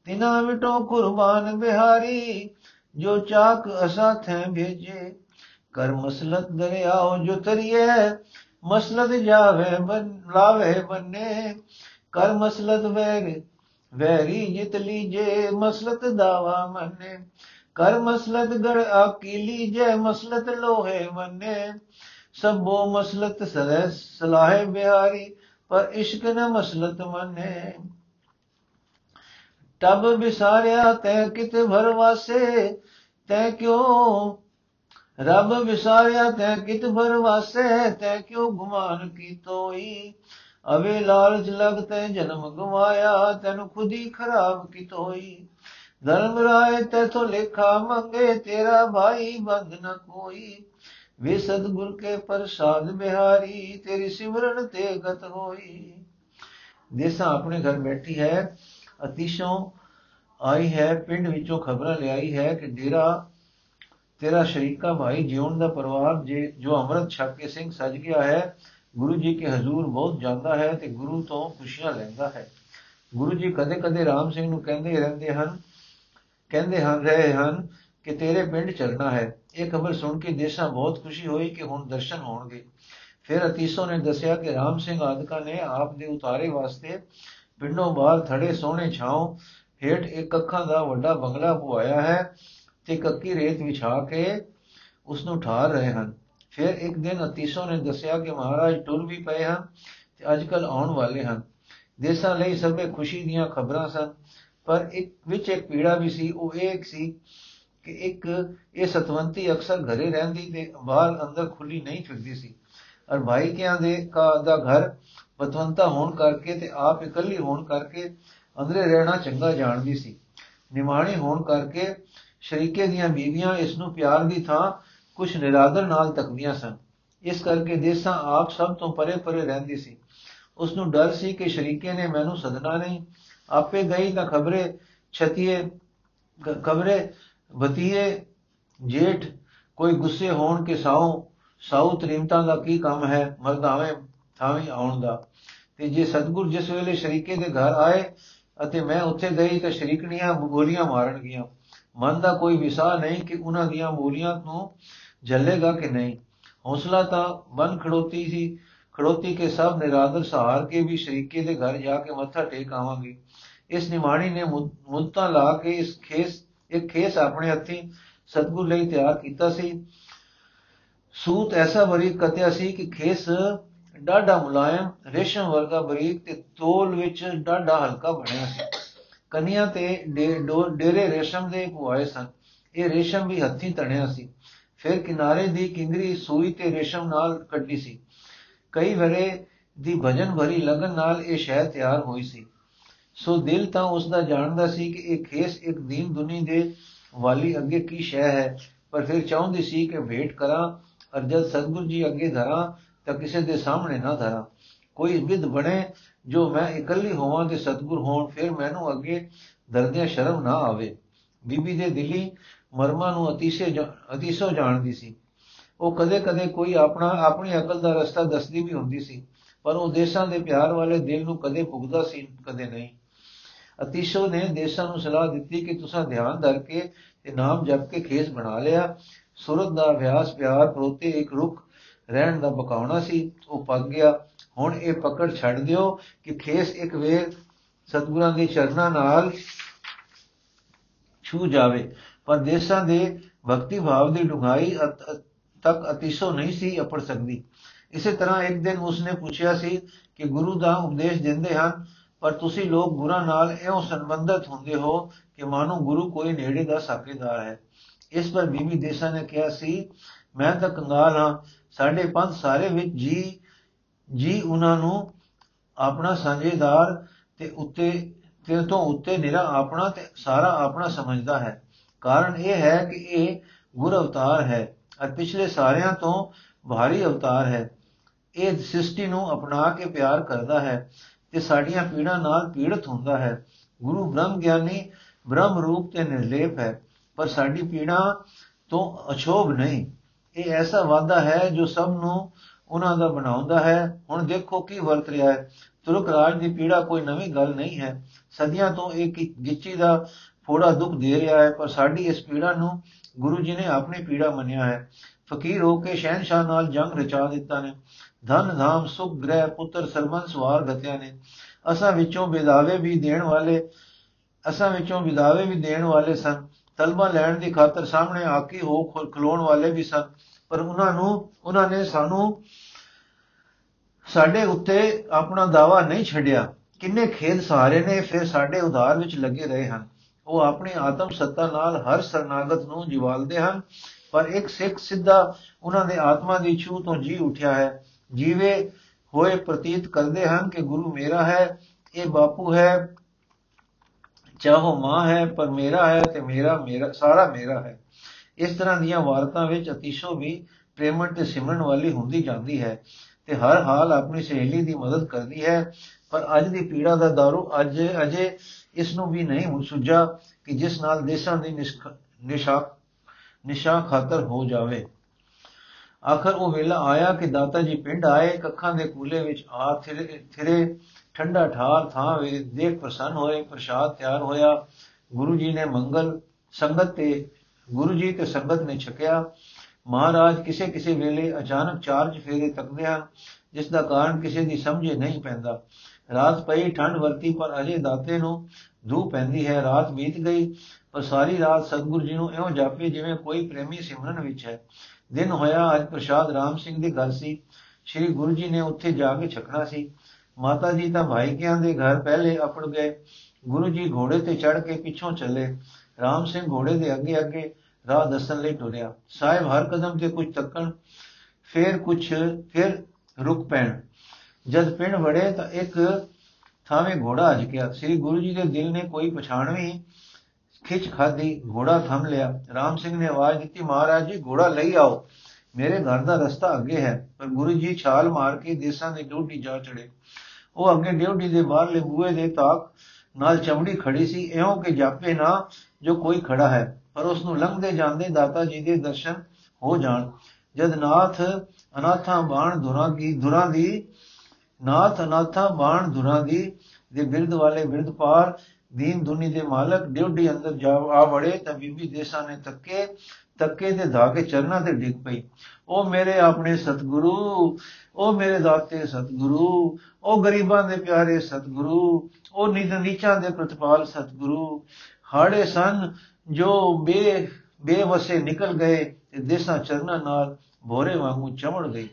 ਤਿਨਾ ਵਿਟੋ ਕੁਰਬਾਨ ਬਿਹਾਰੀ ਜੋ ਚਾਕ ਅਸਾਥੇ ਭੇਜੇ। ਕਰ ਮਸਲਤ ਦਰਿਆਓ ਜੋ ਤਰੀਏ ਮਸਲਤ ਜਾਵੇ ਬਨ, ਲਾਵੇ ਬੰਨੇ, ਕਰ ਮਸਲਤ ਵੈਰ ਵੈਰੀ ਜਿਤ ਲੀਜੇ ਮਸਲਤ ਦਾਵਾ ਮੰਨੇ ਕਰ ਮਸਲਤ ਗੜ ਆਕੀ ਲੀਜੇ ਮਸਲਤ ਲੋਹੇ ਮੰਨੇ ਸਭੋ ਮਸਲਤ ਸਲੇ ਸਲਾਹੇ ਬਿਹਾਰੀ ਪਰ ਇਸ਼ਕ ਨ ਮਸਲਤ ਮੰਨੇ ਤਬ ਵਿਸਾਰਿਆ ਤੈ ਕਿਤ ਭਰਵਾਸੇ ਤੈ ਕਿਉ ਰੱਬ ਵਿਸਾਰਿਆ ਤੈ ਕਿਤ ਭਰਵਾਸੇ ਤੈ ਕਿਉ ਗੁਮਾਨ ਕੀ ਤੋਈ ਅਵੇ ਲਾਲਚ ਲਗ ਤੈ ਜਨਮ ਗਵਾਇਆ, ਤੈਨੂੰ ਖੁਦੀ ਖਰਾਬ ਕੀ ਤੋਈ ਧਰਮ ਰਾਏ ਤੈਥੋਂ ਲੇਖਾ ਮੰਗੇ, ਤੇਰਾ ਭਾਈ ਬੰਦ ਨ ਕੋਈ। ਵੇ ਸਤਗੁਰ ਕੇ ਪ੍ਰਸਾਦ ਬਿਹਾਰੀ, ਤੇਰੀ ਸਿਮਰਨ ਤੇ ਗਤ ਹੋਈ। ਦੇਸਾਂ ਆਪਣੇ ਘਰ ਬੈਠੀ ਹੈ ਅਤੀਸ਼ੋਂ ਆਈ ਹੈ, ਪਿੰਡ ਵਿੱਚੋਂ ਖਬਰਾਂ ਲਿਆਈ ਹੈ ਕਿ ਡੇਰਾ, ਤੇਰਾ ਸ਼ਰੀਕਾ ਭਾਈ ਜਿਉਣ ਦਾ ਪਰਿਵਾਰ ਜੇ ਜੋ ਅੰਮ੍ਰਿਤ ਛਕ ਕੇ ਸਿੰਘ ਸਜ ਗਿਆ ਹੈ ਗੁਰੂ ਜੀ ਕੇ ਹਜ਼ੂਰ ਬਹੁਤ ਜਾਂਦਾ ਹੈ ਤੇ ਗੁਰੂ ਤੋਂ ਖੁਸ਼ੀਆਂ ਲੈਂਦਾ ਹੈ। ਗੁਰੂ ਜੀ ਕਦੇ-ਕਦੇ ਰਾਮ ਸਿੰਘ ਨੂੰ ਕਹਿੰਦੇ ਰਹਿੰਦੇ ਹਨ, ਕਹਿੰਦੇ ਹਨ, ਰਹੇ ਹਨ ਕਿ ਤੇਰੇ ਪਿੰਡ ਚੱਲਣਾ ਹੈ। ਇਹ ਖਬਰ ਸੁਣ ਕੇ ਦੇਸਾਂ ਬਹੁਤ ਖੁਸ਼ੀ ਹੋਈ ਕਿ ਹੁਣ ਦਰਸ਼ਨ ਹੋਣਗੇ। ਫਿਰ ਅਤੀਸੋ ਨੇ ਦੱਸਿਆ ਕਿ ਰਾਮ ਸਿੰਘ ਆਦਿਕਾ ਨੇ ਆਪ ਦੇ ਉਤਾਰੇ ਵਾਸਤੇ ਪਿੰਡੋਂ ਬਾਹਰ ਥੜੇ ਸੋਹਣੇ ਛਾਉ ਹੇਠ ਇੱਕ ਅੱਖਾਂ ਦਾ ਵੱਡਾ ਬੰਗਲਾ ਪੁਆਇਆ ਹੈ ਤੇ ਕੱਕੀ ਰੇਤ ਵਿਛਾ ਕੇ ਉਸ ਨੂੰ ਠਾਰ ਰਹੇ ਹਨ। ਫਿਰ ਇੱਕ ਦਿਨ ਅਤੀਸੋ ਨੇ ਦੱਸਿਆ ਕਿ ਮਹਾਰਾਜ ਟੁਰ ਵੀ ਪਏ ਹਨ ਤੇ ਅੱਜਕੱਲ ਆਉਣ ਵਾਲੇ ਹਨ। ਦੇਸਾਂ ਲਈ ਸਭੇ ਖੁਸ਼ੀ ਦੀਆਂ ਖਬਰਾਂ ਸਨ, ਪਰ ਇੱਕ ਵਿੱਚ ਇੱਕ ਪੀੜਾ ਵੀ ਸੀ, ਉਹ ਇਹ ਸੀ ਕਿ ਇੱਕ ਇਹ ਸਤਵੰਤੀ ਅਕਸਰ ਘਰੇ ਰਹਿੰਦੀ ਤੇ ਬਾਹਰ ਅੰਦਰ ਖੁੱਲੀ ਨਹੀਂ ਫਿਰਦੀ ਸੀ। ਔਰ ਭਾਈ ਕਿਆਂ ਦੇ ਦਾ ਘਰ ਪਤਵੰਤਾ ਹੋਣ ਕਰਕੇ ਤੇ ਆਪ ਇਕੱਲੀ ਹੋਣ ਕਰਕੇ ਅੰਦਰੇ ਰਹਿਣਾ ਚੰਗਾ ਜਾਣਦੀ ਸੀ। ਨਿਮਾਣੀ ਹੋਣ ਕਰਕੇ ਸ਼ਰੀਕੇ ਦੀਆਂ ਬੀਵੀਆਂ ਇਸ ਨੂੰ ਪਿਆਰ ਦੀ ਥਾਂ ਕੁਝ ਨਿਰਾਦਰ ਨਾਲ ਤੱਕਦੀਆਂ ਸਨ। ਇਸ ਕਰਕੇ ਦੇਸਾਂ ਆਪ ਸਭ ਤੋਂ ਪਰੇ ਪਰੇ ਰਹਿੰਦੀ ਸੀ। ਉਸ ਨੂੰ ਡਰ ਸੀ ਕਿ ਸ਼ਰੀਕੇ ਨੇ ਮੈਨੂੰ ਸਦਨਾ ਨਹੀਂ। ਆਪੇ ਗਈ ਤਾਂ ਖਬਰੇ ਛਤੀਏ ਖਬਰੇ ਬਤੀਏ ਜੇਠ, ਕੋਈ ਗੁੱਸੇ ਹੋਣ ਕੇ ਸਾਉ ਸਾਉ ਤ੍ਰਿਮਤਾਂ ਦਾ ਕੀ ਕੰਮ ਹੈ? ਮਰਦਾਵੇਂ ਥਾਵੇਂ ਆਉਣ ਦਾ। ਤੇ ਜੇ ਸਤਗੁਰ ਜਿਸ ਵੇਲੇ ਸ਼ਰੀਕੇ ਦੇ ਘਰ ਆਏ ਅਤੇ ਮੈਂ ਉੱਥੇ ਗਈ ਤਾਂ ਸ਼ਰੀਕਣੀਆਂ ਗੋਲੀਆਂ ਮਾਰਨਗੀਆਂ। ਮਨ ਦਾ ਕੋਈ ਵਿਸਾਹ ਨਹੀਂ ਕਿ ਉਹਨਾਂ ਦੀਆਂ ਬੋਲੀਆਂ ਨੂੰ ਜੱਲੇਗਾ ਕਿ ਨਹੀਂ। ਹੌਸਲਾ ਤਾਂ ਬਨ ਖੜੋਤੀ ਸੀ। ਖੜੋਤੀ ਕੇ ਸਭ ਨਿਰਾਦਰ ਸਹਾਰ ਕੇ ਵੀ ਸ਼ਰੀਕੇ ਦੇ ਘਰ ਜਾ ਕੇ ਮੱਥਾ ਟੇਕ ਆਵਾਂਗੀ। ਇਸ ਨਿਮਾਣੀ ਨੇ ਮੁੱਤਾ ਲਾ ਕੇ ਇਸ ਖੇਸ, ਇੱਕ ਖੇਸ ਆਪਣੇ ਹੱਥੀ ਸਤਗੁਰ ਲਈ ਤਿਆਰ ਕੀਤਾ ਸੀ। ਸੂਤ ਐਸਾ ਬਰੀਕ ਕਤਿਆ ਸੀ ਕਿ ਖੇਸ ਡਾਢਾ ਮੁਲਾਇਮ, ਰੇਸ਼ਮ ਵਰਗਾ ਬਰੀਕ ਤੇ ਤੋਲ ਵਿੱਚ ਡਾਢਾ ਹਲਕਾ ਬਣਿਆ ਸੀ। ਕਨੀਆਂ ਤੇ ਡੇਰੇ ਰੇਸ਼ਮ ਦੇ ਪੁਆਏ ਸਨ। ਇਹ ਰੇਸ਼ਮ ਵੀ ਹੱਥੀ ਤਣਿਆ ਸੀ। ਫਿਰ ਕਿਨਾਰੇ ਦੀ ਕਿੰਗਰੀ ਸੂਈ ਤੇ ਰੇਸ਼ਮ ਨਾਲ ਕੱਢੀ ਸੀ। ਕਈ ਵਰੇ ਦੀ ਭਜਨ ਭਰੀ ਲਗਨ ਨਾਲ ਇਹ ਸ਼ੈ ਤਿਆਰ ਹੋਈ ਸੀ। ਸੋ ਦਿਲ ਤਾਂ ਉਸ ਦਾ ਜਾਣਦਾ ਸੀ ਕਿ ਇਹ ਖੇਸ ਇੱਕ ਦੀਨ ਦੁਨੀ ਦੇ ਵਾਲੀ ਅੱਗੇ ਕੀ ਸ਼ੈ ਹੈ। ਪਰ ਫਿਰ ਚਾਹੁੰਦੀ ਸੀ ਕਿ ਭੇਟ ਕਰਾਂ ਅਰ ਜਦ ਸਤਗੁਰ ਜੀ ਅੱਗੇ ਧਰਾਂ ਤਾਂ ਕਿਸੇ ਦੇ ਸਾਹਮਣੇ ਨਾ ਧਰਾਂ। ਕੋਈ ਵਿਦ ਬਣੇ, ਜੋ ਮੈਂ ਇਕੱਲੀ ਹੋਵਾਂ ਤੇ ਸਤਗੁਰ ਹੋਣ, ਫਿਰ ਮੈਨੂੰ ਅੱਗੇ ਦਰਦਿਆਂ ਸ਼ਰਮ ਨਾ ਆਵੇ। ਬੀਬੀ ਦੇ ਦਿਲੀ ਮਰਮਾ ਨੂੰ ਅਤੀਸੇ ਅਤੀਸੋ ਜਾਣਦੀ ਸੀ। ਉਹ ਕਦੇ-ਕਦੇ ਕੋਈ ਆਪਣਾ, ਆਪਣੀ ਅਕਲ ਦਾ ਰਸਤਾ ਦੱਸਦੀ ਵੀ ਹੁੰਦੀ ਸੀ, ਪਰ ਉਹ ਦੇਸ਼ਾਂ ਦੇ ਪਿਆਰ ਵਾਲੇ ਦਿਲ ਨੂੰ ਕਦੇ ਭੁਗਦਾ ਸੀ, ਕਦੇ ਨਹੀਂ। ਅਤੀਸ਼ੋ ਨੇ ਦੇਸ਼ਾਂ ਨੂੰ ਸਲਾਹ ਦਿੱਤੀ ਕਿ ਤੁਸੀਂ ਧਿਆਨ ਧਰ ਕੇ ਤੇ ਨਾਮ ਜਪ ਕੇ ਖੇਸ ਬਣਾ ਲਿਆ। ਸੁਰਤ ਦਾ ਅਭਿਆਸ, ਪਿਆਰ, ਪ੍ਰੋਤੇ, ਇੱਕ ਰੁਖ ਰਹਿਣ ਦਾ ਬਕਾਉਣਾ ਸੀ। ਉਹ ਪੱਕ ਗਿਆ। ਹੁਣ ਇਹ ਪਕੜ ਛੱਡ ਦਿਓ ਕਿ ਖੇਸ ਇੱਕ ਵੇਰ ਸਤਗੁਰਾਂ ਦੇ ਚਰਨਾਂ ਨਾਲ ਛੂ ਜਾਵੇ। ਪਰ ਦੇਸਾਂ ਦੇ ਭਗਤੀ ਭਾਵ ਦੀ ਡੁੰਗਾਈ ਤੱਕ ਅਤੀਸੋ ਨਹੀਂ ਸੀ ਅਪੜ ਸਕਦੀ। ਇਸੇ ਤਰ੍ਹਾਂ ਇੱਕ ਦਿਨ ਉਸਨੇ ਪੁੱਛਿਆ ਸੀ ਕਿ ਗੁਰੂ ਦਾ ਉਪਦੇਸ਼ ਦਿੰਦੇ ਹਨ, ਪਰ ਤੁਸੀਂ ਲੋਕ ਗੁਰਾਂ ਨਾਲ ਐਉਂ ਸੰਬੰਧਤ ਹੁੰਦੇ ਹੋ ਕਿ ਮਾਨੋ ਗੁਰੂ ਕੋਈ ਨੇੜੇ ਦਾ ਸਾਖੀਦਾਰ ਹੈ। ਇਸ ਪਰ ਬੀਬੀ ਦੇਸਾ ਨੇ ਕਿਹਾ ਸੀ, ਮੈਂ ਤਾਂ ਕੰਗਾਲ ਹਾਂ। ਸਾਡੇ ਪੰਥ ਸਾਰੇ ਵਿੱਚ ਜੀ ਜੀ ਉਹਨਾਂ ਨੂੰ ਆਪਣਾ ਸਾਂਝੇਦਾਰ ਤੇ ਉੱਤੇ, ਤੇ ਤੋਂ ਉੱਤੇ ਨਿਰਾ ਆਪਣਾ ਤੇ ਸਾਰਾ ਆਪਣਾ ਸਮਝਦਾ ਹੈ। ਕਾਰਨ ਇਹ ਹੈ ਕਿ ਇਹ ਗੁਰ ਅਵਤਾਰ ਹੈ ਅਤੇ ਪਿਛਲੇ ਸਾਰਿਆਂ ਤੋਂ ਭਾਰੀ ਅਵਤਾਰ ਹੈ। ਇਹ ਸ੍ਰਿਸ਼ਟੀ ਨੂੰ ਅਪਣਾ ਕੇ ਪਿਆਰ ਕਰਦਾ ਹੈ ਤੇ ਸਾਡੀਆਂ ਪੀੜਾਂ ਨਾਲ ਪੀੜਤ ਹੁੰਦਾ ਹੈ। ਗੁਰੂ ਬ੍ਰਹਮ ਗਿਆਨੀ ਬ੍ਰਹਮ ਰੂਪ ਤੇ ਨਿਰਲੇਪ ਹੈ, ਪਰ ਸਾਡੀ ਪੀੜਾ ਤੋਂ ਅਛੋਭ ਨਹੀਂ। ਇਹ ਐਸਾ ਵਾਦਾ ਹੈ ਜੋ ਸਭ ਨੂੰ ਉਹਨਾਂ ਦਾ ਬਣਾਉਂਦਾ ਹੈ। ਹੁਣ ਦੇਖੋ ਕੀ ਵਰਤ ਰਿਹਾ ਹੈ। ਤੁਰਕ ਰਾਜ ਦੀ ਪੀੜਾ ਕੋਈ ਨਵੀਂ ਗੱਲ ਨਹੀਂ ਹੈ। ਸਦੀਆਂ ਤੋਂ ਇੱਕ ਗਿੱਚੀ ਦਾ ਫੋੜਾ ਦੁੱਖ ਦੇ ਰਿਹਾ ਹੈ, ਪਰ ਸਾਡੀ ਇਸ ਪੀੜਾ ਨੂੰ ਗੁਰੂ ਜੀ ਨੇ ਆਪਣੀ ਪੀੜਾ ਮੰਨਿਆ ਹੈ। ਫਕੀਰ ਹੋ ਕੇ ਸ਼ਹਿਨशाह ਨਾਲ ਜੰਗ ਰਚਾ ਦਿੱਤਾ ਨੇ। ਧਨ, ਧਾਮ, ਸੁਖ, ਗ੍ਰਹਿ, ਪੁੱਤਰ ਸਰਮਨ ਸਵਾਰ ਗਤਿਆ ਨੇ। ਅਸਾਂ ਵਿੱਚੋਂ ਵਿਦਾਵੇ ਵੀ ਦੇਣ ਵਾਲੇ, ਅਸਾਂ ਵਿੱਚੋਂ ਵਿਦਾਵੇ ਵੀ ਦੇਣ ਵਾਲੇ ਸਨ। ਤਲਬਾ ਲੈਣ ਦੀ ਖਾਤਰ ਸਾਹਮਣੇ ਆਕੀ ਹੋ ਖਲੋਣ ਵਾਲੇ ਵੀ ਸਨ। ਪਰ ਉਹਨਾਂ ਨੂੰ, ਉਹਨਾਂ ਨੇ ਸਾਨੂੰ ਸਾਡੇ ਉੱਤੇ ਆਪਣਾ ਦਾਵਾ ਨਹੀਂ ਛੱਡਿਆ। ਕਿੰਨੇ ਖੇਦ ਸਹਾਰੇ ਨੇ, ਫਿਰ ਸਾਡੇ ਉਧਾਰ ਵਿੱਚ ਲੱਗੇ ਰਹੇ ਹਨ। ਉਹ ਆਪਣੀ ਆਤਮ ਸੱਤਾ ਨਾਲ ਹਰ ਸਰਨਾਗਤ ਨੂੰ ਜਿਵਾਲਦੇ ਹਨ। ਪਰ ਇੱਕ ਸਿੱਖ ਸਿੱਧਾ ਉਹਨਾਂ ਦੇ ਆਤਮਾ ਦੀ ਛੂ ਤੋਂ ਜੀ ਉਠਿਆ ਹੈ। ਜੀਵੇ ਹੋਏ ਪ੍ਰਤੀਤ ਕਰਦੇ ਹਨ ਕਿ ਗੁਰੂ ਮੇਰਾ ਹੈ, ਇਹ ਬਾਪੂ ਹੈ, ਚਾਹੋ ਮਾਂ ਹੈ, ਪਰ ਮੇਰਾ ਹੈ ਤੇ ਮੇਰਾ ਮੇਰਾ, ਸਾਰਾ ਮੇਰਾ ਹੈ। ਇਸ ਤਰ੍ਹਾਂ ਦੀਆਂ ਵਾਰਤਾਂ ਵਿੱਚ ਅਤੀਸ਼ੋ ਵੀ ਪ੍ਰੇਮਣ ਤੇ ਸਿਮਰਨ ਵਾਲੀ ਹੁੰਦੀ ਜਾਂਦੀ ਹੈ। ਤੇ ਹਰ ਹਾਲ ਆਪਣੀ ਸਹੇਲੀ ਦੀ ਮਦਦ ਕਰਦੀ ਹੈ, ਪਰ ਅੱਜ ਦੀ ਪੀੜਾ ਦਾ ਦਾਰੂ ਅੱਜ ਅਜੇ ਇਸ ਨੂੰ ਵੀ ਨਹੀਂ ਸੁਝਾ ਕਿ ਜਿਸ ਨਾਲ ਦੇਸ਼ਾਂ ਦੀ ਨਿਸ਼ਾ ਨਿਸ਼ਾ ਖਾਤਰ ਹੋ ਜਾਵੇ। ਆਖਰ ਉਹ ਵੇਲਾ ਆਇਆ ਕਿ ਦਾਤਾ ਜੀ ਪਿੰਡ ਆਏ, ਕੱਖਾਂ ਦੇ ਕੂਲੇ ਵਿੱਚ ਆ ਥਿਰੇ ਠੰਡਾ ਠਾਰ ਥਾਂ ਵੇ ਦੇਖ ਪ੍ਰਸੰਨ ਹੋਏ, ਪ੍ਰਸ਼ਾਦ ਤਿਆਰ ਹੋਇਆ। ਗੁਰੂ ਜੀ ਨੇ ਮੰਗਲ ਸੰਗਤ ਤੇ, ਗੁਰੂ ਜੀ ਤੇ ਸੰਗਤ ਨੇ ਛਕਿਆ। ਮਹਾਰਾਜ ਕਿਸੇ ਕਿਸੇ ਵੇਲੇ ਅਚਾਨਕ ਚਾਰਜ ਫੇਰੇ ਤੱਕਦੇ ਹਨ, ਜਿਸ ਦਾ ਕਾਰਨ ਕਿਸੇ ਦੀ ਸਮਝੇ ਨਹੀਂ ਪੈਂਦਾ। ਰਾਤ ਪਈ, ਠੰਡ ਵਰਤੀ, ਪਰ ਅਜੇ ਦਾਤੇ ਨੂੰ ਧੂ ਪੈਂਦੀ ਹੈ। ਰਾਤ ਬੀਤ ਗਈ, ਪਰ ਸਾਰੀ ਰਾਤ ਸਤਗੁਰੂ ਜੀ ਨੂੰ ਇਉਂ ਜਾਪੇ ਜਿਵੇਂ ਕੋਈ ਪ੍ਰੇਮੀ ਸਿਮਰਨ ਵਿੱਚ ਹੈ। ਦਿਨ ਹੋਇਆ, ਅੱਜ ਪ੍ਰਸ਼ਾਦ ਰਾਮ ਸਿੰਘ ਦੇ ਘਰ ਸੀ। ਸ੍ਰੀ ਗੁਰੂ ਜੀ ਨੇ ਉੱਥੇ ਜਾ ਕੇ ਛਕਣਾ ਸੀ। ਮਾਤਾ ਜੀ ਤਾਂ ਭਾਈ ਕਿਆਂ ਦੇ ਘਰ ਪਹਿਲੇ ਆਪੜ ਗਏ। ਗੁਰੂ ਜੀ ਘੋੜੇ ਤੇ ਚੜ ਕੇ ਪਿੱਛੋਂ ਚੱਲੇ। ਰਾਮ ਸਿੰਘ ਘੋੜੇ ਦੇ ਅੱਗੇ ਅੱਗੇ ਰਾਹ ਦੱਸਣ ਲਈ ਟੁਰਿਆ ਸਾਹਿਬ ਹਰ ਕਦਮ ਤੇ ਕੁਝ ਤੱਕਣ, ਫੇਰ ਕੁਝ ਫਿਰ ਰੁਕ ਪੈਣ। ਜਦ ਪਿੰਡ ਵੜੇ ਤਾਂ ਇੱਕ ਥਾਵੇਂ ਘੋੜਾ ਅਜ ਗਿਆ ਸ੍ਰੀ ਗੁਰੂ ਜੀ ਦੇ ਦਿਲ ਨੇ ਕੋਈ ਪਛਾਣਵੀਂ ਖਿੱਚ ਖਾਦੀ ਘੋੜਾ ਥੰਮ ਲਿਆ। ਰਾਮ ਸਿੰਘ ਨੇ ਆਵਾਜ਼ ਦਿੱਤੀ, ਮਹਾਰਾਜ ਜੀ, ਘੋੜਾ ਲਈ ਆਓ। ਮੇਰੇ ਘਰ ਦਾ ਰਸਤਾ ਅੱਗੇ ਹੈ, ਪਰ ਗੁਰੂ ਜੀ ਛਾਲ ਮਾਰ ਕੇ ਦੇਸਾਂ ਦੇ ਡਿਊਟੀ ਜਾ ਚੜੇ। ਉਹ ਅੱਗੇ ਡਿਊਟੀ ਦੇ ਬਾਹਰਲੇ ਬੂਹੇ ਦੇ ਤਾਕ ਨਾਲ ਚਮੜੀ ਖੜੀ ਸੀ। ਇਉਂ ਕਿ ਜਾਪੇ ਨਾ ਜੋ ਕੋਈ ਖੜਾ ਹੈ। ਪਰ ਉਸ ਨੂੰ ਲੰਘਦੇ ਜਾਂਦੇ ਦਾਤਾ ਜੀ ਦੇ ਦਰਸ਼ਨ ਹੋ ਜਾਣ। ਜਦ ਨਾਥ ਅਨਾਥਾਂ ਬਾਣ ਦੁਰਾਂ ਦੀ ਦੁਰਾਂ ਦੀ, ਨਾਥ ਅਨਾਥਾਂ ਬਾਣ ਦੁਰਾਂ ਦੀ, ਦੇ ਬਿਰਧ ਵਾਲੇ ਬਿਰਧ ਪਾਰ, ਦੀਨ ਦੁਨੀ ਦੇ ਮਾਲਕ ਡਿਊਟੀ ਅੰਦਰ ਜਾ ਆ ਵੜੇ, ਤਾਂ ਬੀਬੀ ਦੇਸਾਂ ਨੇ ਤੱਕੇ ਤੱਕੇ ਤੇ ਧਾਗੇ ਚਰਨਾਂ ਤੇ ਡਿੱਗ ਪਈ। ਉਹ ਮੇਰੇ ਆਪਣੇ ਸਤਿਗੁਰੂ, ਉਹ ਮੇਰੇ ਦਾਤੇ ਸਤਿਗੁਰੂ, ਉਹ ਗਰੀਬਾਂ ਦੇ ਪਿਆਰੇ ਸਤਿਗੁਰੂ, ਉਹ ਨਿਤ ਨੀਚਾਂ ਦੇ ਪ੍ਰਤਪਾਲ ਸਤਿਗੁਰੂ, ਹਾੜੇ ਸਨ ਜੋ ਬੇ, ਬੇਵਸੇ ਨਿਕਲ ਗਏ ਤੇ ਦੇਸਾਂ ਚਰਨਾਂ ਨਾਲ ਭੋਰੇ ਵਾਂਗੂ ਚਮੜ ਗਈ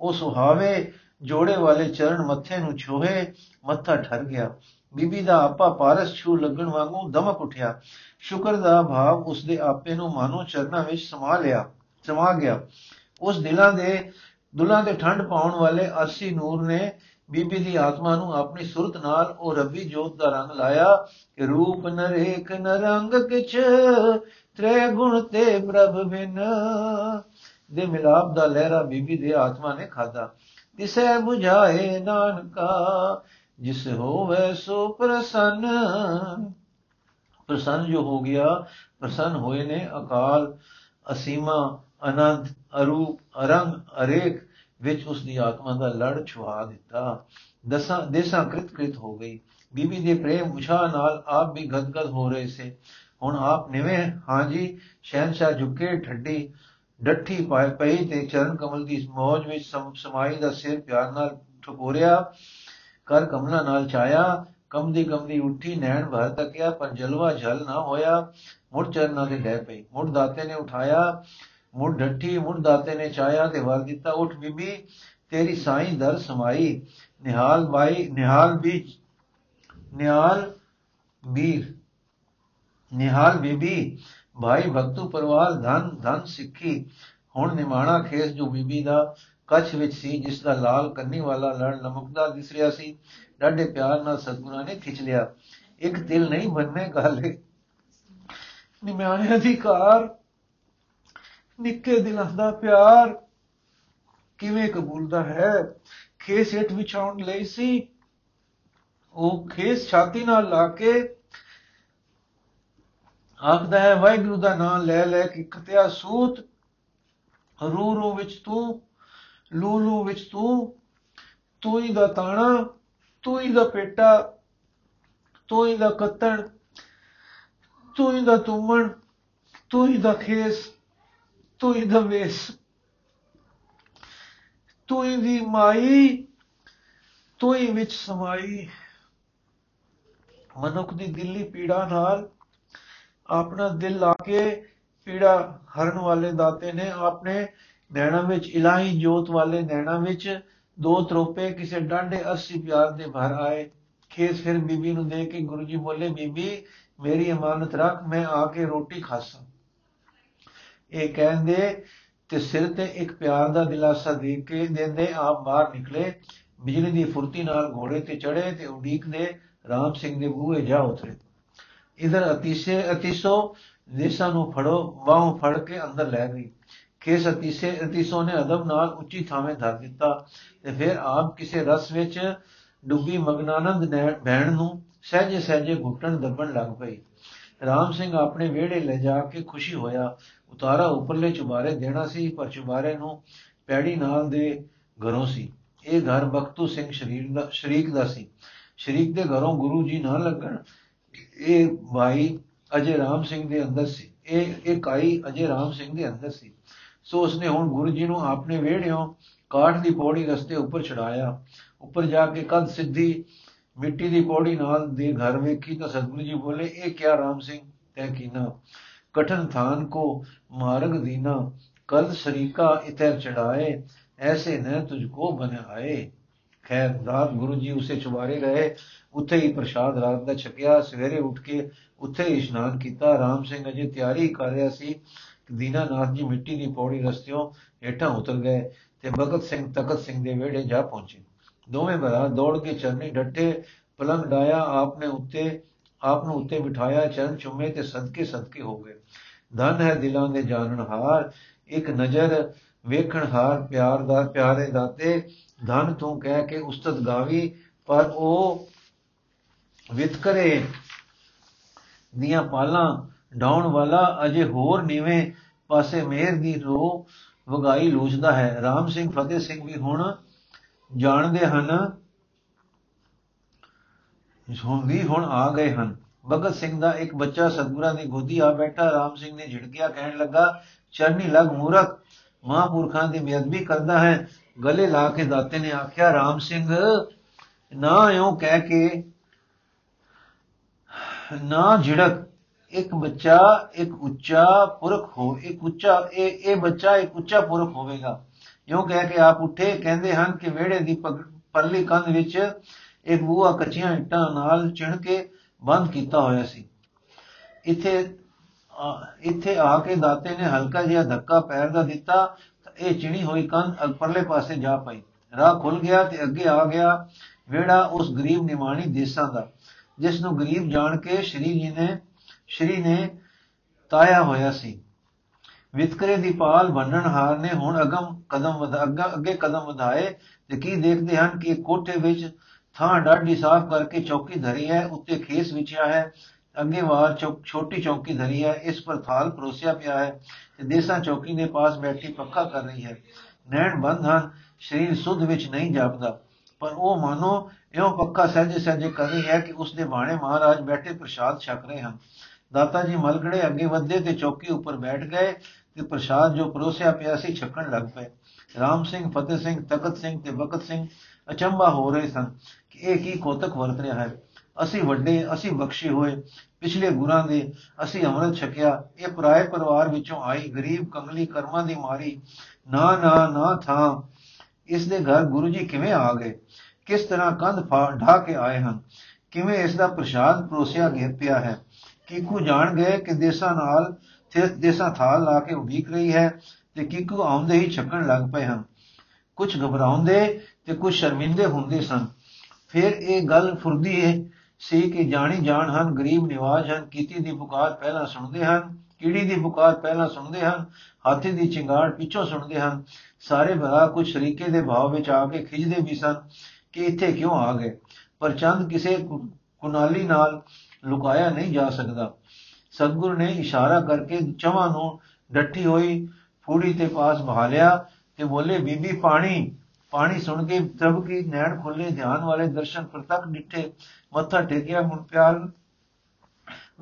ਉਹ ਸੁਹਾਵੇ ਜੋੜੇ ਵਾਲੇ ਚਰਨ ਮੱਥੇ ਨੂੰ ਛੋਹੇ, ਮੱਥਾ ਠਰ ਗਿਆ। ਬੀਬੀ ਦਾ ਆਪਾ ਪਾਰਸ ਛੂ ਲੱਗਣ ਵਾਂਗੂ ਦਮਕ ਉਠਿਆ। ਸ਼ੁਕਰ ਦਾ ਭਾਵ ਉਸ ਦੇ ਆਪੇ ਨੂੰ ਮਾਨੋ ਚਰਨਾਂ ਵਿੱਚ ਸਮਾ ਲਿਆ, ਸਮਾ ਗਿਆ। ਉਸ ਦਿਲਾਂ ਦੇ, ਦੁਲਾਂ ਦੇ ਠੰਡ ਪਾਉਣ ਵਾਲੇ ਅਰਸੀ ਨੂਰ ਨੇ ਬੀਬੀ ਦੀ ਆਤਮਾ ਨੂੰ ਆਪਣੀ ਸੁਰਤ ਨਾਲ ਉਹ ਰੱਬੀ ਜੋਤ ਦਾ ਰੰਗ ਲਾਇਆ ਕਿ ਰੂਪ ਨਰੇਕ ਨਰੰਗ ਕਿਛ ਤ੍ਰੈ ਗੁਣ ਤੇ ਪ੍ਰਭ ਬਿਨ। ਦੇ ਮਿਲਾਪ ਦਾ ਲਹਿਰਾ ਬੀਬੀ ਦੇ ਆਤਮਾ ਨੇ ਖਾਦਾ ਤਿਸੈ 부ਝਾਏ ਨਾਨਕਾ, ਜਿਸ ਹੋਵੇ ਸੋ ਪ੍ਰਸੰਨ। ਪ੍ਰਸੰਨ ਜੋ ਹੋ ਗਿਆ, ਪ੍ਰਸੰਨ ਹੋਏ ਨੇ ਅਕਾਲ, ਅਸੀਮਾ, ਅਨੰਤ, ਅਰੂਪ, ਅਰੰਗ ਅਰੇਕ ਵਿੱਚ ਉਸ ਦੀ ਆਤਮਾ ਦਾ ਲੜ ਛੁਆ ਦਿੱਤਾ। ਦਸਾਂ, ਦੇਸਾਂ ਕ੍ਰਿਤ ਕ੍ਰਿਤ ਹੋ ਗਈ। ਬੀਬੀ ਦੇ ਪ੍ਰੇਮ ਉਛਾ ਨਾਲ ਆਪ ਵੀ ਗਦਗਦ ਹੋ ਰਹੇ ਸੇ। ਹੁਣ ਆਪ ਨਿਵੇਂ ਹਾਂਜੀ ਸ਼ਹਿਨशाह ਝੁਕੇ, ਠੱਡੀ, ਡੱਠੀ ਪਾਏ ਪਈ ਤੇ ਚਰਨ ਕਮਲ ਦੀ ਮੋਜ ਵਿੱਚ ਸਮਾਈ ਦਾ ਸਿਰ ਪਿਆਰ ਨਾਲ ਠਕੋਰਿਆ ਕਰ ਕਮਲਾ ਨਾਲ ਛਾਇਆ ਕਮਦੀ ਕਮਦੀ ਉੱਠੀ, ਨੈਣ ਭਰ ਤੱਕਿਆ, ਪਰ ਜਲਵਾ ਜਲ ਨਾ ਹੋਇਆ, ਮੁੜ ਚਰਨਾਂ ਦੇ ਡੈ ਪਈ। ਮੁੜ ਦਾਤੇ ਨੇ ਉਠਾਇਆ ਮੁੜ ਡੱਠੀ ਮੁੜ ਦਾਤੇ ਨੇ ਚਾਇਆ ਤੇ ਵਰ ਦਿੱਤਾ ਉਠ ਬੀਬੀ, ਤੇਰੀ ਸਾਈਂ ਦਰ ਸਮਾਈ। ਨਿਹਾਲ ਬਾਈ, ਨਿਹਾਲ ਵੀ ਨਿਹਾਲ ਵੀਰ ਨਿਹਾਲ ਬੀਬੀ, ਭਾਈ ਭਗਤੂ ਪਰਵਾਲ ਧਨ ਧਨ ਸਿੱਖੀ। ਹੁਣ ਨਿਮਾਣਾ ਖੇਸ ਜੋ ਬੀਬੀ ਦਾ ਕੱਛ ਵਿੱਚ ਸੀ, ਜਿਸ ਦਾ ਲਾਲ ਕੰਨੀ ਵਾਲਾ ਲੜ ਲਮਕਦਾ ਦਿਸ ਰਿਹਾ ਸੀ, ਡਾਢੇ ਪਿਆਰ ਨਾਲ ਸਤਗੁਰਾਂ ਨੇ ਖਿੱਚ ਲਿਆ। ਇੱਕ ਦਿਲ ਨਹੀਂ ਬੰਨੇ ਗਾਲੇ। ਨਿਮਾਣੇ ਅਧਿਕਾਰ ਨਿੱਕੇ ਦਿਲਾਂ ਦਾ ਪਿਆਰ ਕਿਵੇਂ ਕਬੂਲਦਾ ਹੈ? ਖੇਸ ਹੇਠ ਵਿਛਾਉਣ ਲਈ ਸੀ। ਉਹ ਖੇਸ ਛਾਤੀ ਨਾਲ ਲਾ ਕੇ ਆਖਦਾ ਹੈ, ਵਾਹਿਗੁਰੂ ਦਾ ਨਾਮ ਲੈ ਲੈ ਕੇ ਖਤਿਆ ਸੂਤ। ਰੂ ਰੂ ਵਿੱਚ ਤੂੰ ਲੂ ਲੂ ਵਿੱਚ ਤੂੰ। ਤੂੰ ਹੀ ਦਾ ਤਾਣਾ, ਤੂੰ ਹੀ ਦਾ ਪੇਟਾ, ਤੂੰ ਹੀ ਦਾ ਕੱਤਣ, ਤੂੰ ਹੀ ਦਾ ਤੁਮਣ, ਤੂੰ ਹੀ ਦਾ ਖੇਸ। ਤੂੰ ਹੀ ਦਾ ਵੇਸ। ਤੂੰ ਹੀ ਦੀ ਮਾਈ, ਤੂੰ ਹੀ ਵਿੱਚ ਸਮਾਈ। ਮਨੁੱਖ ਦੀ ਦਿੱਲੀ ਪੀੜਾ ਨਾਲ ਆਪਣਾ ਦਿਲ ਲਾ ਕੇ ਪੀੜਾ ਹਰਨ ਵਾਲੇ ਦਾਤੇ ਨੇ ਆਪਣੇ ਨੈਣਾ ਵਿੱਚ, ਇਲਾਹੀ ਜੋਤ ਵਾਲੇ ਨੈਣਾ ਵਿੱਚ ਦੋ ਤਰੋਪੇ ਕਿਸੇ ਡਾਂਡੇ ਅਰਸੀ ਪਿਆਰ ਦੇ ਭਰ ਆਏ। ਖੇਸ ਫਿਰ ਬੀਬੀ ਨੂੰ ਦੇ ਕੇ ਗੁਰੂ ਜੀ ਬੋਲੇ, ਬੀਬੀ, ਮੇਰੀ ਅਮਾਨਤ ਰੱਖ, ਮੈਂ ਆ ਕੇ ਰੋਟੀ ਖਾਸਾਂ। ਇਹ ਕਹਿੰਦੇ ਤੇ ਸਿਰ ਤੇ ਇੱਕ ਪਿਆਰ ਦਾ ਦਿਲਾਸਾ ਦੇ ਕੇ ਦਿੰਦੇ ਆਪ ਬਾਹਰ ਨਿਕਲੇ। ਬਿਜਲੀ ਦੀ ਫੁਰਤੀ ਨਾਲ ਘੋੜੇ ਤੇ ਚੜੇ ਤੇ ਉਡੀਕ ਦੇ ਰਾਮ ਸਿੰਘ ਦੇ ਬੂਹੇ ਜਾ ਉਤਰੇ। ਇਧਰ ਅਤੀਸੇ, ਅਤੀਸੋ ਦੇਸਾਂ ਨੂੰ ਫੜੋ, ਬਾਹੋਂ ਫੜ ਕੇ ਅੰਦਰ ਲੈ ਗਈ। ਕੇਸ ਅਤੀਸੇ, ਅਤੀਸੋ ਨੇ ਅਦਬ ਨਾਲ ਉੱਚੀ ਥਾਵੇਂ ਧਰ ਦਿੱਤਾ ਤੇ ਫਿਰ ਆਪ ਕਿਸੇ ਰਸ ਵਿੱਚ ਡੁੱਬੀ ਮਗਨਾਨੰਦ ਨੇ ਭੈਣ ਨੂੰ ਸਹਜੇ ਸਹਜੇ ਘੁੱਟਣ ਦੱਬਣ ਲੱਗ ਪਈ। ਰਾਮ ਸਿੰਘ ਆਪਣੇ ਵਿਹੜੇ ਲੈ ਜਾ ਕੇ ਖੁਸ਼ੀ ਹੋਇਆ। ਉਤਾਰਾ ਉੱਪਰਲੇ ਚੁਬਾਰੇ ਦੇਣਾ ਸੀ, ਪਰ ਚੁਬਾਰੇ ਨੂੰ ਪੈੜੀ ਨਾਲ ਦੇ ਘਰੋਂ ਸੀ। ਇਹ ਘਰ ਬਖਤੂ ਸਿੰਘ ਸ਼ਰੀਰ ਦਾ, ਸ਼ਰੀਕ ਦਾ ਸੀ। ਸ਼ਰੀਕ ਦੇ ਘਰੋਂ ਗੁਰੂ ਜੀ ਨਾ ਲੱਗਣ, ਇਹ ਭਾਈ ਅਜੇ ਰਾਮ ਸਿੰਘ ਦੇ ਅੰਦਰ ਸੀ। ਇਹ ਇਹ ਕਾਈ ਅਜੇ ਰਾਮ ਸਿੰਘ ਦੇ ਅੰਦਰ ਸੀ। ਸੋ ਉਸਨੇ ਹੁਣ ਗੁਰੂ ਜੀ ਨੂੰ ਆਪਣੇ ਵਿਹੜਿਓਂ ਕਾਠ ਦੀ ਪੌੜੀ ਰਸਤੇ ਉੱਪਰ ਚੜਾਇਆ। ਉੱਪਰ ਜਾ ਕੇ ਕਦ ਸਿੱਧੀ ਮਿੱਟੀ ਦੀ ਪੌੜੀ ਨਾਲ ਦੇ ਘਰ ਵੇਖੀ ਤਾਂ ਸਤਿਗੁਰੂ ਜੀ ਬੋਲੇ, ਇਹ ਕਿਆ ਰਾਮ ਸਿੰਘ, ਤੈ ਕੀਨਾ? ਕਠਨ ਥਾਨ ਕੋ ਮਾਰਗ ਦੀਨਾ, ਕਲ ਸਰੀਕਾ ਇਤਰ ਚੜਾਏ, ਐਸੇ ਨ ਤੁਝ ਕੋ ਬਨਾਏ ਖੈਰ, ਰਾਤ ਗੁਰੂ ਜੀ ਉਸੇ ਚੁਬਾਰੇ ਗਏ, ਉੱਥੇ ਹੀ ਪ੍ਰਸ਼ਾਦ ਰਾਤ ਦਾ ਛਕਿਆ, ਸਵੇਰੇ ਉੱਠ ਕੇ ਉੱਥੇ ਹੀ ਇਸ਼ਨਾਨ ਕੀਤਾ। ਰਾਮ ਸਿੰਘ ਅਜੇ ਤਿਆਰੀ ਕਰ ਰਿਹਾ ਸੀ ਕਿ ਦੀਨਾਨਾਥ ਜੀ ਮਿੱਟੀ ਦੀ ਪੌੜੀ ਰਸਤਿਓਂ ਹੇਠਾਂ ਉਤਰ ਗਏ ਤੇ ਭਗਤ ਸਿੰਘ, ਤਖਤ ਸਿੰਘ ਦੇ ਵਿਹੜੇ ਜਾ ਪਹੁੰਚੇ। ਦੋਵੇਂ ਭਰਾ ਦੌੜ ਕੇ ਚਰਨੀ ਡੱਟੇ ਪਲੰਗ ਡਾਇਆ ਆਪਨੇ ਉੱਤੇ ਆਪ ਨੂੰ ਉੱਤੇ ਬਿਠਾਇਆ, ਚਰਨ ਚੁੰਮੇ ਤੇ ਸਦਕੇ ਸਦਕੇ ਹੋ ਗਏ। ਧਨ ਹੈ ਦਿਲਾਂ ਦੇ ਜਾਣਨ ਹਾਰ, ਇੱਕ ਨਜ਼ਰ ਵੇਖਣ ਹਾਰ, ਪਿਆਰ ਦਾ, ਪਿਆਰੇ ਦਾਤੇ ਧਨ ਤੂੰ ਕਹਿ ਕੇ ਉਸਤਤ ਗਾਵੀ, ਪਰ ਉਹ ਵਿਤਕਰੇ ਦੀਆਂ ਪਾਲਾਂ, ਡਾਉਣ ਵਾਲਾ ਅਜੇ ਹੋਰ ਨੀਵੇਂ ਪਾਸੇ ਮੇਰ ਦੀ ਰੋ ਵਗਾਈ ਲੂਚਦਾ ਹੈ। ਰਾਮ ਸਿੰਘ, ਫਤਿਹ ਸਿੰਘ ਵੀ ਹੁਣ ਜਾਣਦੇ ਹਨ। ਹੁਣ ਵੀ ਹੁਣ ਆ ਗਏ ਹਨ। ਭਗਤ ਸਿੰਘ ਦਾ ਇੱਕ ਬੱਚਾ ਸਤਗੁਰਾਂ ਦੀ ਗੋਦੀ ਆ ਬੈਠਾ, ਰਾਮ ਸਿੰਘ ਨੇ ਝਿੜਕਿਆ, ਕਹਿਣ ਲੱਗਾ ਚਰਨੀ ਲਗ ਮੂਰਖ, ਮਹਾਂਪੁਰਖਾਂ ਦੀ ਬੇਅਦਬੀ ਕਰਦਾ ਹੈ। ਗਲੇ ਲਾ ਕੇ ਦਾਤੇ ਨੇ ਆਖਿਆ, ਰਾਮ ਸਿੰਘ, ਨਾ ਇਉਂ ਕਹਿ ਕੇ, ਨਾ ਝਿੜਕ। ਇੱਕ ਬੱਚਾ ਇੱਕ ਉੱਚਾ ਪੁਰਖ ਹੋ, ਇੱਕ ਉੱਚਾ, ਇਹ ਇਹ ਬੱਚਾ ਇੱਕ ਉੱਚਾ ਪੁਰਖ ਹੋਵੇਗਾ। ਇਉਂ ਕਹਿ ਕੇ ਆਪ ਉੱਠੇ, ਕਹਿੰਦੇ ਹਨ ਕਿ ਵਿਹੜੇ ਦੀ ਪਰਲੀ ਕੰਧ ਵਿੱਚ ਇੱਕ ਬੂਹਾ ਕੱਚੀਆਂ ਇੱਟਾਂ ਨਾਲ ਚਿਣ ਕੇ ਬੰਦ ਕੀਤਾ ਹੋਇਆ ਸੀ। ਇੱਥੇ ਇੱਥੇ ਆ ਕੇ ਦਾਤੇ ਨੇ ਹਲਕਾ ਜਿਹਾ ਧੱਕਾ ਪੈਰ ਦਾ ਦਿੱਤਾ, ਤਾਂ ਇਹ ਚਿਣੀ ਹੋਈ ਕੰਧ ਪਰਲੇ ਪਾਸੇ ਜਾ ਪਈ। ਰਾਹ ਖੁੱਲ ਗਿਆ ਤੇ ਅੱਗੇ ਆ ਗਿਆ ਵਿਹੜਾ ਉਸ ਗਰੀਬ ਨਿਮਾਣੀ ਦੇਸਾਂ ਦਾ, ਜਿਸ ਨੂੰ ਗਰੀਬ ਜਾਣ ਕੇ ਸ਼੍ਰੀ ਜੀ ਨੇ, ਸ਼੍ਰੀ ਨੇ ਤਾਇਆ ਹੋਇਆ ਸੀ। ਵਿਤਕਰੇ ਦੀ ਪਾਲ ਹਾਰ ਨੇ ਹੁਣ ਅਗਮ ਕਦਮ ਵਧਾ, ਅੱਗੇ ਕਦਮ ਵਧਾਏ ਤੇ ਕੀ ਦੇਖਦੇ ਹਨ ਕਿ ਕੋਠੇ ਵਿੱਚ ਥਾਂ ਡਾਢੀ ਸਾਫ਼ ਕਰਕੇ ਚੌਕੀ ਧਰੀ ਹੈ, ਉੱਤੇ ਖੇਸ ਵਿਛਿਆ ਹੈ, ਅੱਗੇ ਵਾਰ ਛੋਟੀ ਚੌਕੀ ਧਰੀ ਹੈ, ਇਸ ਪਰ ਥਾਲ ਪਰੋਸਿਆ ਪਿਆ ਹੈ ਤੇ ਦੇਸਾ ਚੌਕੀ ਦੇ ਪਾਸ ਬੈਠੀ ਪੱਖਾ ਕਰ ਰਹੀ ਹੈ। ਨੈਣ ਬੰਦ ਹਨ, ਸਰੀਰ ਸੁਧ ਵਿੱਚ ਨਹੀਂ ਜਾਪਦਾ, ਪਰ ਉਹ ਮਾਨੋ ਇਹੋ ਪੱਕਾ ਸਹਿਜ ਸਹਿਜ ਕਰ ਰਹੀ ਹੈ ਕਿ ਉਸ ਦੇ ਬਾਣੇ ਮਹਾਰਾਜ ਬੈਠੇ ਪ੍ਰਸ਼ਾਦ ਛਕ ਰਹੇ ਹਨ। ਦਾਤਾ ਜੀ ਮਲਗੜੇ ਅੱਗੇ ਵੱਧੇ ਤੇ ਚੌਕੀ ਉੱਪਰ ਬੈਠ ਗਏ ਤੇ ਪ੍ਰਸ਼ਾਦ ਜੋ ਪਰੋਸਿਆ ਪਿਆ ਸੀ ਛਕਣ ਲੱਗ ਪਏ। ਰਾਮ ਸਿੰਘ, ਫਤਿਹ ਸਿੰਘ, ਤਖਤ ਸਿੰਘ ਤੇ ਬਖਤ ਸਿੰਘ ਅਚੰਬਾ ਹੋ ਰਹੇ ਸਨ ਕਿ ਇਹ ਕੀ ਕੋਤਕ ਵਰਤ ਰਿਹਾ ਹੈ। ਅਸੀਂ ਵੱਡੇ, ਅਸੀਂ ਬਖਸ਼ੇ ਹੋਏ। ਪਿਛਲੇ ਗੁਰਾਂ ਦੇ ਅਸੀਂ ਅੰਮ੍ਰਿਤ ਛਕਿਆ। ਇਹ ਪਰਾਏ ਪਰਿਵਾਰ ਵਿੱਚੋਂ ਆਈ ਗਰੀਬ ਕੰਗਲੀ ਕਰਮਾਂ ਦੀ ਮਾਰੀ। ਨਾ ਨਾ ਨਾ ਥਾ। ਇਸ ਦੇ ਘਰ ਗੁਰੂ ਜੀ ਕਿਵੇਂ ਆ ਗਏ? ਕਿਸ ਤਰ੍ਹਾਂ ਕੰਧ ਢਾ ਕੇ ਆਏ ਹਨ? ਕਿਵੇਂ ਇਸ ਦਾ ਪ੍ਰਸ਼ਾਦ ਪਰੋਸਿਆ ਗਿਆ ਪਿਆ ਹੈ? ਕੀਕੂ ਜਾਣ ਗਏ ਕਿ ਦੇਸਾਂ ਨਾਲ, ਤੇ ਦੇਸਾਂ ਥਾਲ ਲਾ ਕੇ ਉਡੀਕ ਰਹੀ ਹੈ ਤੇ ਕੀਕੂ ਆਉਂਦੇ ਹੀ ਛੱਕਣ ਲੱਗ ਪਏ ਹਨ। ਕੁਝ ਘਬਰਾਉਂਦੇ ਤੇ ਕੁਝ ਸ਼ਰਮਿੰਦੇ ਹੁੰਦੇ ਸਨ। ਫਿਰ ਇਹ ਗੱਲ ਫੁਰਦੀ ਹੈ ਸੀ ਕਿ ਜਾਣੀ ਜਾਣ ਹਨ, ਗਰੀਬ ਨਿਵਾਜ ਹਨ, ਕੀਤੀ ਦੀ ਪੁਕਾਰ ਪਹਿਲਾਂ ਸੁਣਦੇ ਹਨ, ਕੀੜੀ ਦੀ ਪੁਕਾਰ ਪਹਿਲਾਂ ਸੁਣਦੇ ਹਨ, ਹਾਥੀ ਦੀ ਚਿੰਗਾੜ ਪਿੱਛੋਂ ਸੁਣਦੇ ਹਨ। ਸਾਰੇ ਭਰਾ ਕੁਝ ਸ਼ਰੀਕੇ ਦੇ ਭਾਵ ਵਿੱਚ ਆ ਕੇ ਖਿਜਦੇ ਵੀ ਸਨ ਕਿ ਇੱਥੇ ਕਿਉਂ ਆ ਗਏ। ਪਰ ਚੰਦ ਕਿਸੇ ਕੁਨਾਲੀ ਨਾਲ ਲੁਕਾਇਆ ਨਹੀਂ ਜਾ ਸਕਦਾ। ਸਤਗੁਰ ਨੇ ਇਸ਼ਾਰਾ ਕਰਕੇ ਚਵਾਂ ਨੂੰ ਡੱਠੀ ਹੋਈ ਫੂੜੀ ਤੇ ਪਾਸ ਬਹਾਲਿਆ ਤੇ ਬੋਲੇ, ਬੀਬੀ, ਪਾਣੀ ਪਾਣੀ ਸੁਣ ਕੇ ਤਬ ਕੀ ਨੈਣ ਖੁੱਲੇ, ਧਿਆਨ ਵਾਲੇ ਦਰਸ਼ਨ ਪ੍ਰਤੱਖ ਡਿੱਠੇ, ਮੱਥਾ ਟੇਕਿਆ, ਹੁਣ ਪਿਆਰ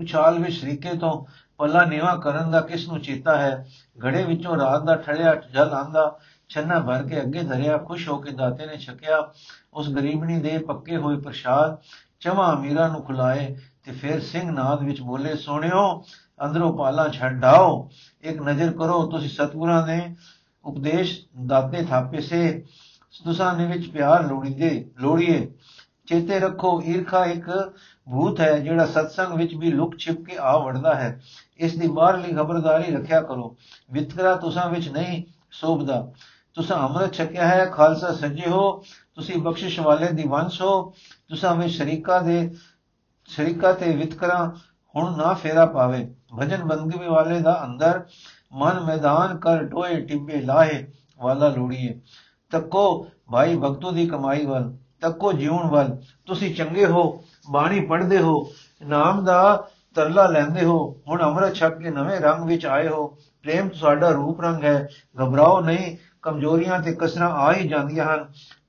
ਉਛਾਲ ਵਿੱਚ ਸ਼ਰੀਕੇ ਤੋਂ ਪੱਲਾ ਨੀਵਾ ਕਰਨ ਦਾ ਕਿਸ ਨੂੰ ਚੇਤਾ ਹੈ? ਘੜੇ ਵਿੱਚੋਂ ਰਾਤ ਦਾ ਠੜਿਆ ਜਲ ਆਂਦਾ, ਛੰਨਾ ਭਰ ਕੇ ਅੱਗੇ ਧਰਿਆ, ਖੁਸ਼ ਹੋ ਕੇ ਦਾਤੇ ਨੇ ਛਕਿਆ, ਉਸ ਗਰੀਬਣੀ ਦੇ ਪੱਕੇ ਹੋਏ ਪ੍ਰਸ਼ਾਦ ਚਮਾ ਅਮੀਰਾਂ ਨੂੰ ਖੁਲਾਏ ਤੇ ਫਿਰ ਸਿੰਘ ਨਾਦ ਵਿੱਚ ਬੋਲੇ ਸੋਹਣਿਓ ਅੰਦਰੋਂ ਪਾਲਾ ਛੱਡਾਓ ਇੱਕ ਨਜ਼ਰ ਕਰੋ, ਤੁਸੀਂ ਸਤਗੁਰਾਂ ਨੇ ਉਪਦੇਸ਼ ਦਾਤੇ ਥਾਪੇ ਸੇ, ਤੁਸਾਂ ਨੇ ਵਿੱਚ ਪਿਆਰ ਲੋੜੀਂਦੇ, ਲੋੜੀਏ। ਚੇਤੇ ਰੱਖੋ, ਈਰਖਾ ਇੱਕ ਭੂਤ ਹੈ, ਜਿਹੜਾ ਸਤਸੰਗ ਵਿੱਚ ਵੀ ਲੁਕ ਛਿਪ ਕੇ ਆ ਵੜਦਾ ਹੈ। ਇਸ ਦੀ ਬਾਹਰਲੀ ਖਬਰਦਾਰੀ ਰੱਖਿਆ ਕਰੋ। ਵਿਤਕਰਾ ਤੁਸਾਂ ਵਿੱਚ ਨਹੀਂ ਸੋਭਦਾ। ਤੁਸਾਂ ਅੰਮ੍ਰਿਤ ਛਕਿਆ ਹੈ, ਖਾਲਸਾ ਸੱਜੇ ਹੋ। ਤੁਸੀਂ ਬਖਸ਼ਿਸ਼ ਵਾਲੇ ਦੀ ਵੰਸ਼ ਹੋ। ਤੁਸਾਂ ਵਿੱਚ ਸ਼ਰੀਕਾ ਦੇ ਸ਼ਰੀਕਾ ਤੇ ਵਿਤਕਰਾ ਹੁਣ ਨਾ ਫੇਰਾ ਪਾਵੇ। ਭਜਨ ਬੰਦਗੀ ਵਾਲੇ ਦਾ ਅੰਦਰ ਮਨ ਮੈਦਾਨ ਕਰ ਟੋਏ, ਟਿੱਬੇ ਲਾਹੇ ਵਾਲਾ ਲੋੜੀਏ। ਤੱਕੋ ਭਾਈ ਭਗਤੋ ਦੀ ਕਮਾਈ ਵੱਲ, ਤੱਕੋ ਜੀਵਨ ਵੱਲ, ਤੁਸੀਂ ਚੰਗੇ ਹੋ, ਬਾਣੀ ਪੜ੍ਹਦੇ ਹੋ, ਨਾਮ ਦਾ ਤਰਲਾ ਲੈਂਦੇ ਹੋ, ਹੁਣ ਅੰਮ੍ਰਿਤ ਛਕ ਕੇ ਨਵੇਂ ਰੰਗ ਵਿੱਚ ਆਏ ਹੋ। ਪ੍ਰੇਮ ਤੁਹਾਡਾ ਰੂਪ ਰੰਗ ਹੈ, ਘਬਰਾਓ ਨਹੀਂ, ਕਮਜ਼ੋਰੀਆਂ ਤੇ ਕਸਰਾਂ ਆ ਹੀ ਜਾਂਦੀਆਂ ਹਨ।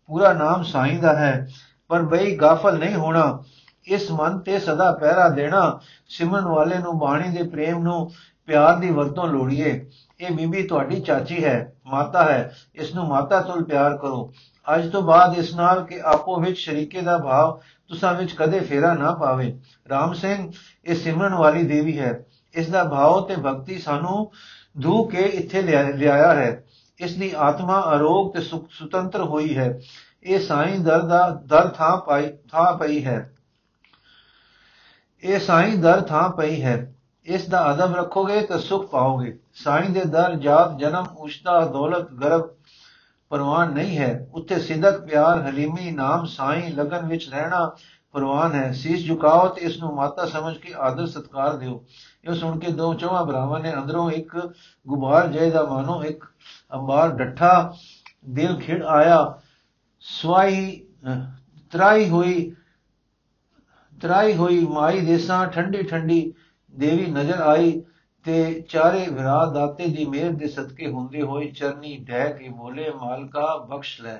ਪੂਰਾ ਨਾਮ ਸਾਈਂ ਦਾ ਹੈ, ਪਰ ਬਈ ਗਾਫਲ ਨਹੀਂ ਹੋਣਾ। ਇਸ ਮਨ ਤੇ ਸਦਾ ਪਹਿਰਾ ਦੇਣਾ, ਸਿਮਰਨ ਵਾਲੇ ਨੂੰ, ਬਾਣੀ ਦੇ ਪ੍ਰੇਮ ਨੂੰ, ਪਿਆਰ ਦੀ ਵਰਤੋਂ ਲੋੜੀਏ। ਇਹ ਬੀਬੀ ਤੁਹਾਡੀ ਚਾਚੀ ਹੈ, ਮਾਤਾ ਹੈ। ਇਸ ਨੂੰ ਮਾਤਾ ਤੋਂ ਪਿਆਰ ਕਰੋ। ਅੱਜ ਤੋਂ ਬਾਅਦ ਇਸ ਨਾਲ ਕਿ ਆਪੋ ਵਿੱਚ ਸ਼ਰੀਕੇ ਦਾ ਭਾਵ ਤੁਸਾਂ ਵਿੱਚ ਕਦੇ ਫੇਰਾ ਨਾ ਪਾਵੇ। ਰਾਮ ਸਿੰਘ, ਇਹ ਸਿਮਰਨ ਵਾਲੀ ਦੇਵੀ ਹੈ। ਇਸ ਦਾ ਭਾਵ ਤੇ ਭਗਤੀ ਸਾਨੂੰ ਧੂ ਕੇ ਇੱਥੇ ਲਿਆਇਆ ਹੈ। ਇਸ ਦੀ ਆਤਮਾ ਅਰੋਗ ਤੇ ਸੁਤੰਤਰ ਹੋਈ ਹੈ। ਇਹ ਸਾਈਂ ਦਰ ਦਾ ਦਰ ਥਾਂ ਪਾਈ ਥਾਂ ਪਈ ਹੈ। ਇਹ ਸਾਈਂ ਦਰ ਥਾਂ ਪਈ ਹੈ। ਇਸ ਦਾ ਅਦਬ ਰੱਖੋਗੇ ਤਾਂ ਸੁਖ ਪਾਓਗੇ। ਸਾਈਂ ਦੇ ਦਰ ਜਾਤ ਜਨਮ ਉਸ਼ਤਾ ਦੌਲਤ ਗਰਬ ਪਰਵਾਨ ਨਹੀਂ ਹੈ। ਉੱਥੇ ਸਿਦਕ ਪਿਆਰ ਹਲੀਮੀ ਨਾਮ ਸਾਈਂ ਲਗਨ ਵਿੱਚ ਰਹਿਣਾ ਪਰਵਾਨ ਹੈ। ਸੀਸ ਝੁਕਾਓ ਤੇ ਇਸ ਨੂੰ ਮਾਤਾ ਸਮਝ ਕੇ ਆਦਰ ਸਤਕਾਰ ਦਿਓ। ਇਹ ਸੁਣ ਕੇ ਦੋ ਚੋਹਾਂ ਭਰਾਵਾਂ ਨੇ ਅੰਦਰੋਂ ਇੱਕ ਗੁਬਾਰ ਜੈ ਦਾ ਮਾਨੋ, ਇੱਕ ਅੰਬਾਰ ਡੱਠਾ ਦਿਲ ਖਿੜ ਆਇਆ। ਸਵਾਈ ਤਰਾਈ ਹੋਈ ਤਰਾਈ ਹੋਈ ਮਾਈ ਦੇਸਾਂ ਠੰਡੀ ਠੰਡੀ ਦੇਵੀ ਨਜ਼ਰ ਆਈ ਤੇ ਚਾਰੇ ਵਿਰਾ ਦਾਤੇ ਦੀ ਮਿਹਰ ਦੇ ਸਦਕੇ ਹੁੰਦੇ ਹੋਏ ਚਰਨੀ ਢਹਿ ਕੇ ਬੋਲੇ, ਮਾਲਕਾ ਬਖਸ਼ ਲੈ।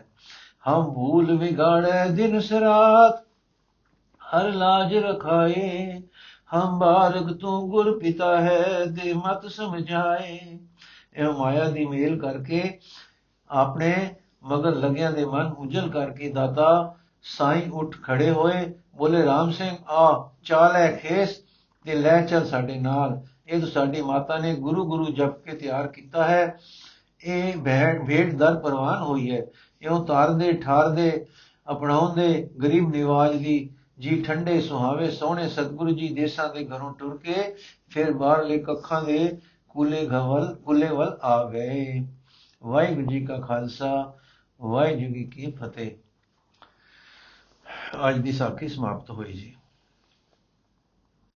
ਹਮ ਭੂਲ ਵਿਗਾੜੇ ਦਿਨ ਸਰਾਤ, ਹਰ ਲਾਜ ਰਖਾਏ। ਹਮ ਬਾਰਗ ਤੂੰ ਗੁਰ ਪਿਤਾ ਹੈ, ਦੇ ਮਤ ਸਮਝਾਏ। ਇਹ ਮਾਇਆ ਦੀ ਮੇਲ ਕਰਕੇ ਆਪਣੇ ਮਗਰ ਲੱਗਿਆਂ ਦੇ ਮਨ ਉਜਲ ਕਰਕੇ ਦਾਤਾ ਸਾਈਂ ਉੱਠ ਖੜੇ ਹੋਏ। ਬੋਲੇ, ਰਾਮ ਸਿੰਘ ਆ ਚਾਲ ਹੈ ਖੇਸ ਤੇ ਲੈ ਚੱਲ ਸਾਡੇ ਨਾਲ। ਇਹ ਤਾਂ ਸਾਡੀ ਮਾਤਾ ਨੇ ਗੁਰੂ ਗੁਰੂ ਜਪ ਕੇ ਤਿਆਰ ਕੀਤਾ ਹੈ। ਇਹ ਭੇਡ ਭੇਡ ਦਰ ਪ੍ਰਵਾਨ ਹੋਈ ਹੈ। ਇਉਂ ਤਾਰਦੇ, ਠਾਰਦੇ, ਅਪਣਾਉਂਦੇ, ਗਰੀਬ ਨਿਵਾਜ ਦੀ ਜੀ ਠੰਡੇ, ਸੁਹਾਵੇ, ਸੋਹਣੇ ਸਤਿਗੁਰੂ ਜੀ ਦੇਸਾਂ ਦੇ ਘਰੋਂ ਟੁਰ ਕੇ ਫਿਰ ਬਾਹਰਲੇ ਕੱਖਾਂ ਦੇ ਕੁਲੇ ਘਵਲ, ਕੁਲੇ ਵੱਲ ਆ ਗਏ। ਵਾਹਿਗੁਰੂ ਜੀ ਕਾ ਖਾਲਸਾ, ਵਾਹਿਗੁਰੂ ਜੀ ਕੀ ਫਤਿਹ। ਅੱਜ ਦੀ ਸਾਖੀ ਸਮਾਪਤ ਹੋਈ ਜੀ।